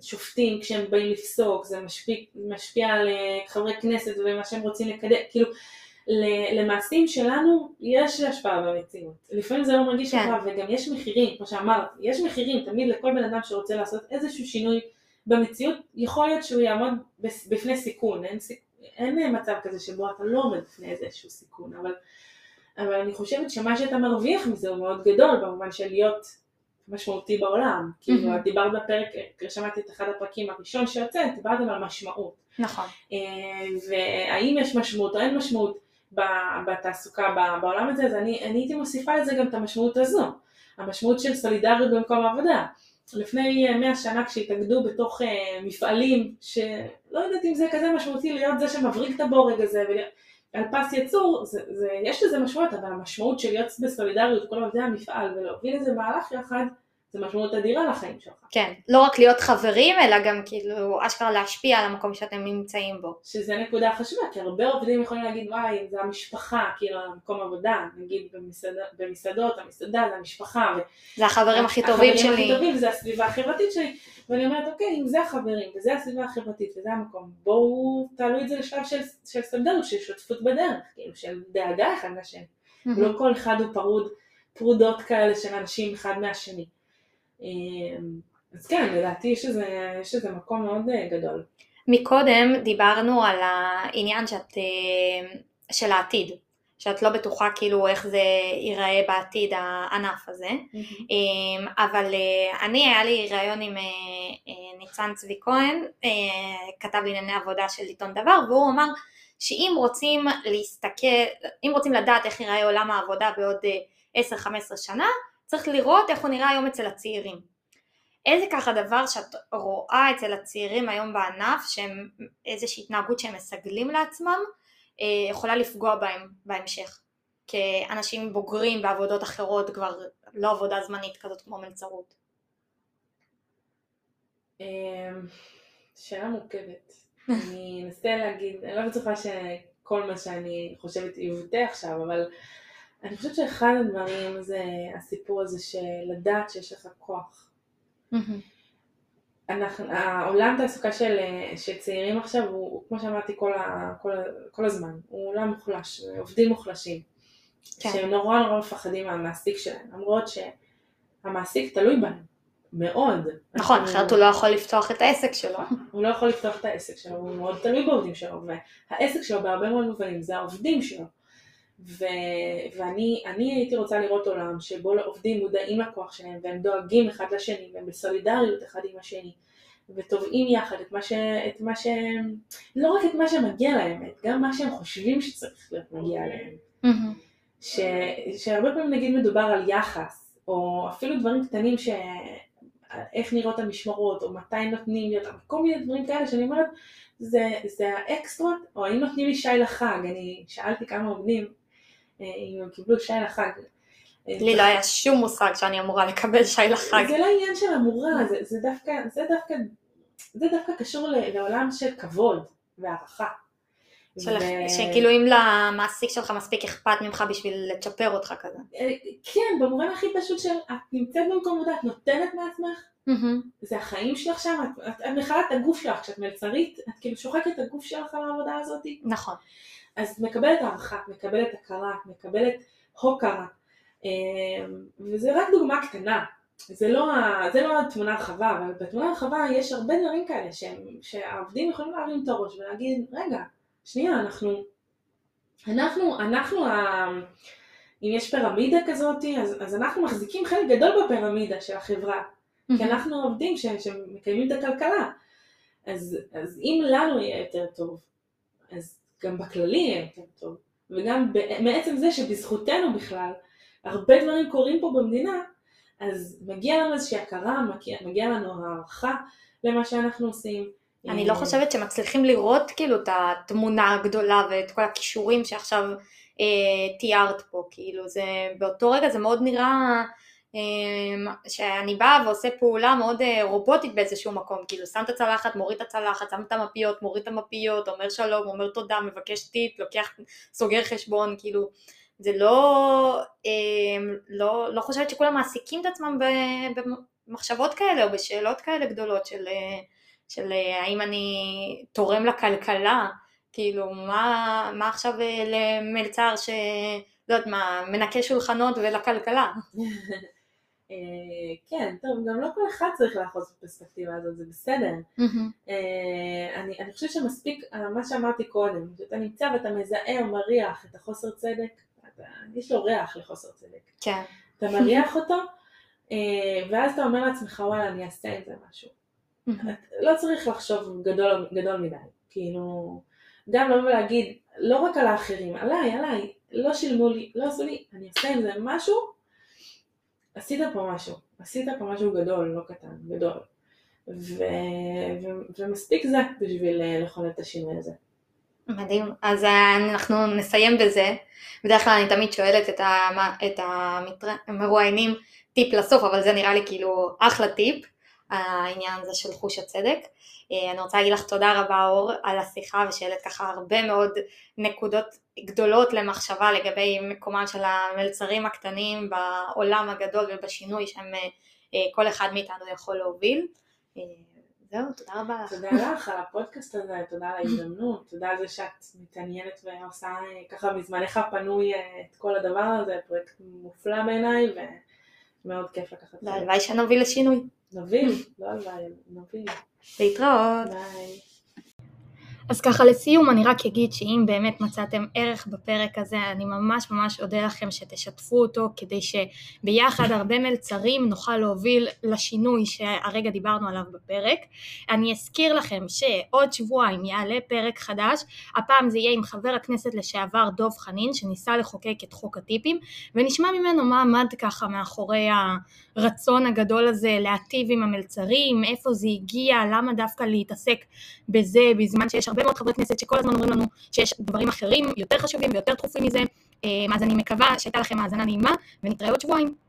שופטים כשהם באים לפסוק, זה משפיע, משפיע על אה, חברי כנסת ומה שהם רוצים לקדם, כאילו למעשים שלנו יש השפעה במציאות. לפעמים זה לא מרגיש כן. ככה וגם יש מחירים, כמו שאמרת, יש מחירים תמיד לכל בן אדם שרוצה לעשות איזשהו שינוי במציאות, יכול להיות שהוא יעמוד בפני סיכון, אין, אין מצב כזה שבו אתה לא עומד בפני איזשהו סיכון, אבל, אבל אני חושבת שמה שאתה מרוויח מזה הוא מאוד גדול במובן של להיות משמעותי בעולם. כאילו, את דיברת בפרק, שמעתי את אחד הפרקים הראשון שיוצא, דיברתם על משמעות. נכון. אה, והאם יש משמעות או אין משמעות בתעסוקה בעולם הזה, אז אני, אני הייתי מוסיפה לזה גם את המשמעות הזו. המשמעות של סולידריות במקום העבודה. לפני מאה שנה כשהתאגדו בתוך uh, מפעלים, שלא יודעת אם זה כזה משמעותי להיות זה שמבריק את הבורג הזה, על פס יצור, זה, זה, יש לזה משמעות, אבל המשמעות של להיות בסולידריות כל עובדי המפעל ולהוביל איזה מהלך יחד, זה משמעות אדירה לחיים שלך. כן, לא רק להיות חברים, אלא גם כאילו אשכרה להשפיע על המקום שאתם נמצאים בו. שזה נקודה חשובה, כי הרבה עובדים יכולים להגיד, וואי, זה המשפחה, כאילו, המקום עבודה, נגיד במסעד, במסעדות, המסעדה זה המשפחה. זה החברים הכי טובים שלי. החברים הכי טובים, זה הסביבה החברתית שלי. ואני אומרת, אוקיי, אם זה החברים, וזה הסביבה החברתית, וזה המקום, בואו תעלו את זה לשלב של, של סטנדרט, של שותפות בדרך, כאילו, של דאגה אחד לשני. לא כל אחד הוא פרוד, פרודות כאלה של אנשים אחד מהשני. אמ, אז כן, לדעתי יש איזה, מקום מאוד אה, גדול. מקודם דיברנו על העניין שאת, אה, של העתיד, שאת לא בטוחה כאילו איך זה ייראה בעתיד הענף הזה, mm-hmm. אבל אה, אני היה לי ראיון עם ניצן צבי כהן, כתב לענייני עבודה של עיתון דבר, והוא אמר שאם רוצים להסתכל, אם רוצים לדעת איך ייראה עולם העבודה בעוד 10-15 שנה, צריך לראות איך הוא נראה היום אצל הצעירים. איזה ככה דבר שאת רואה אצל הצעירים היום בענף, שהם איזושהי התנהגות שהם מסגלים לעצמם, אה, יכולה לפגוע בהם בהמשך. כאנשים בוגרים בעבודות אחרות, כבר לא עבודה זמנית כזאת כמו מלצרות. אמ, שאלה מורכבת. אני אנסה להגיד, אני לא בטוחה שכל מה שאני חושבת יבוטא עכשיו, אבל אני חושבת שאחד הדברים זה הסיפור הזה של לדעת שיש לך כוח. אנחנו, העולם תעסוקה של, של צעירים עכשיו הוא, הוא כמו שאמרתי כל, ה, כל, ה, כל הזמן, הוא עולם מוחלש, עובדים מוחלשים, כן. שהם נורא נורא מפחדים מהמעסיק שלהם, למרות שהמעסיק תלוי בהם, מאוד. נכון, אחרת הוא לא יכול לפתוח את העסק שלו. הוא לא יכול לפתוח את העסק שלו, הוא מאוד תלוי בעובדים שלו, והעסק שלו בהרבה מאוד מובנים זה העובדים שלו. ו, ואני הייתי רוצה לראות עולם שבו לעובדים מודעים לכוח שלהם והם דואגים אחד לשני והם בסולידריות אחד עם השני ותובעים יחד את מה, ש, את מה שהם, לא רק את מה שמגיע להם, את גם מה שהם חושבים שצריך להיות מגיע להם. ש, שהרבה פעמים נגיד מדובר על יחס, או אפילו דברים קטנים ש... איך נראות המשמרות, או מתי נותנים לי אותם, כל מיני דברים כאלה שאני אומרת, זה, זה האקסטרות, או האם נותנים לי שי לחג, אני שאלתי כמה עובדים, אם הם קיבלו שי לחג. לי לא היה שום מושג שאני אמורה לקבל שי לחג. זה לא עניין של אמורה, זה, זה, דווקא, זה, דווקא, זה דווקא קשור לעולם של כבוד והערכה. של... ו... שכאילו אם למעסיק שלך מספיק אכפת ממך בשביל לצ'פר אותך כזה. אה, כן, במובן הכי פשוט של את נמצאת במקום עבודה, את נותנת מעצמך, mm-hmm. זה החיים שלך שם, את, את, את מכלה את הגוף שלך, כשאת מלצרית, את כאילו שוחקת את הגוף שלך על העבודה הזאת. נכון. אז מקבלת הערכה, מקבלת הכרה, מקבלת הוקרה, אמ, וזה רק דוגמה קטנה, זה לא, זה לא התמונה הרחבה, אבל בתמונה הרחבה יש הרבה דברים כאלה שהם, שהעובדים יכולים להרים את הראש ולהגיד, רגע, שנייה, אנחנו, אנחנו, אנחנו, אם יש פירמידה כזאת, אז, אז אנחנו מחזיקים חלק גדול בפירמידה של החברה, כי אנחנו עובדים ש, שמקיימים את הכלכלה. אז, אז אם לנו יהיה יותר טוב, אז גם בכללי יהיה יותר טוב, וגם מעצם זה שבזכותנו בכלל, הרבה דברים קורים פה במדינה, אז מגיע לנו איזושהי הכרה, מגיע, מגיע לנו הערכה למה שאנחנו עושים. אני לא חושבת שמצליחים לראות כאילו את התמונה הגדולה ואת כל הכישורים שעכשיו אה, תיארת פה, כאילו זה, באותו רגע זה מאוד נראה אמ, שאני באה ועושה פעולה מאוד אה, רובוטית באיזשהו מקום, כאילו שם את הצלחת, מוריד את הצלחת, שם את המפיות, מוריד את המפיות, אומר שלום, אומר תודה, מבקש טיפ, לוקח, סוגר חשבון, כאילו זה לא, אמ, לא, לא חושבת שכולם מעסיקים את עצמם במחשבות כאלה או בשאלות כאלה גדולות של, אה, של אה, האם אני תורם לכלכלה, כאילו מה, מה עכשיו למלצר ש... לא יודעת מה, מנקה שולחנות ולכלכלה. אה, כן, טוב, גם לא כל אחד צריך לאחוז בפרספקטיבה הזאת, זה בסדר. אה, אני, אני חושבת שמספיק אה, מה שאמרתי קודם, שאתה נמצא ואתה מזהה או מריח את החוסר צדק, אתה, יש לו ריח לחוסר צדק. כן. אתה מריח אותו, ואז אתה אומר לעצמך, וואלה, אני אעשה עם זה משהו. לא צריך לחשוב גדול, גדול מדי, כאילו, גם לא להגיד, לא רק על האחרים, עליי, עליי, לא שילמו לי, לא עשו לי, אני אעשה עם זה משהו, עשית פה משהו, עשית פה משהו גדול, לא קטן, גדול. ו... ו... ומספיק זה בשביל אה, לחולל את השינוי הזה. מדהים, אז אה, אנחנו נסיים בזה. בדרך כלל אני תמיד שואלת את, המ... את המרואיינים טיפ לסוף, אבל זה נראה לי כאילו אחלה טיפ, העניין הזה של חוש הצדק. אה, אני רוצה להגיד לך תודה רבה אור על השיחה ושהעלית ככה הרבה מאוד נקודות גדולות למחשבה לגבי מקומם של המלצרים הקטנים בעולם הגדול ובשינוי שהם אה, כל אחד מאיתנו יכול להוביל. זהו, תודה רבה לך. תודה לך על הפודקאסט הזה, תודה על ההזדמנות, תודה על זה שאת מתעניינת ועושה ככה מזמנך הפנוי את כל הדבר הזה, פרויקט מופלא בעיניי ומאוד כיף לקחת חלק. והלוואי שנוביל לשינוי. נוביל, לא הלוואי, נוביל. להתראות. ביי. אז ככה לסיום אני רק אגיד שאם באמת מצאתם ערך בפרק הזה אני ממש ממש אודה לכם שתשתפו אותו כדי שביחד הרבה מלצרים נוכל להוביל לשינוי שהרגע דיברנו עליו בפרק. אני אזכיר לכם שעוד שבועיים יעלה פרק חדש, הפעם זה יהיה עם חבר הכנסת לשעבר דוב חנין שניסה לחוקק את חוק הטיפים ונשמע ממנו מה עמד ככה מאחורי הרצון הגדול הזה להטיב עם המלצרים, איפה זה הגיע, למה דווקא להתעסק בזה בזמן שיש הרבה מאוד חברי כנסת שכל הזמן אומרים לנו שיש דברים אחרים יותר חשובים ויותר דחופים מזה, אה, אז אני מקווה שהייתה לכם האזנה נעימה ונתראה עוד שבועיים.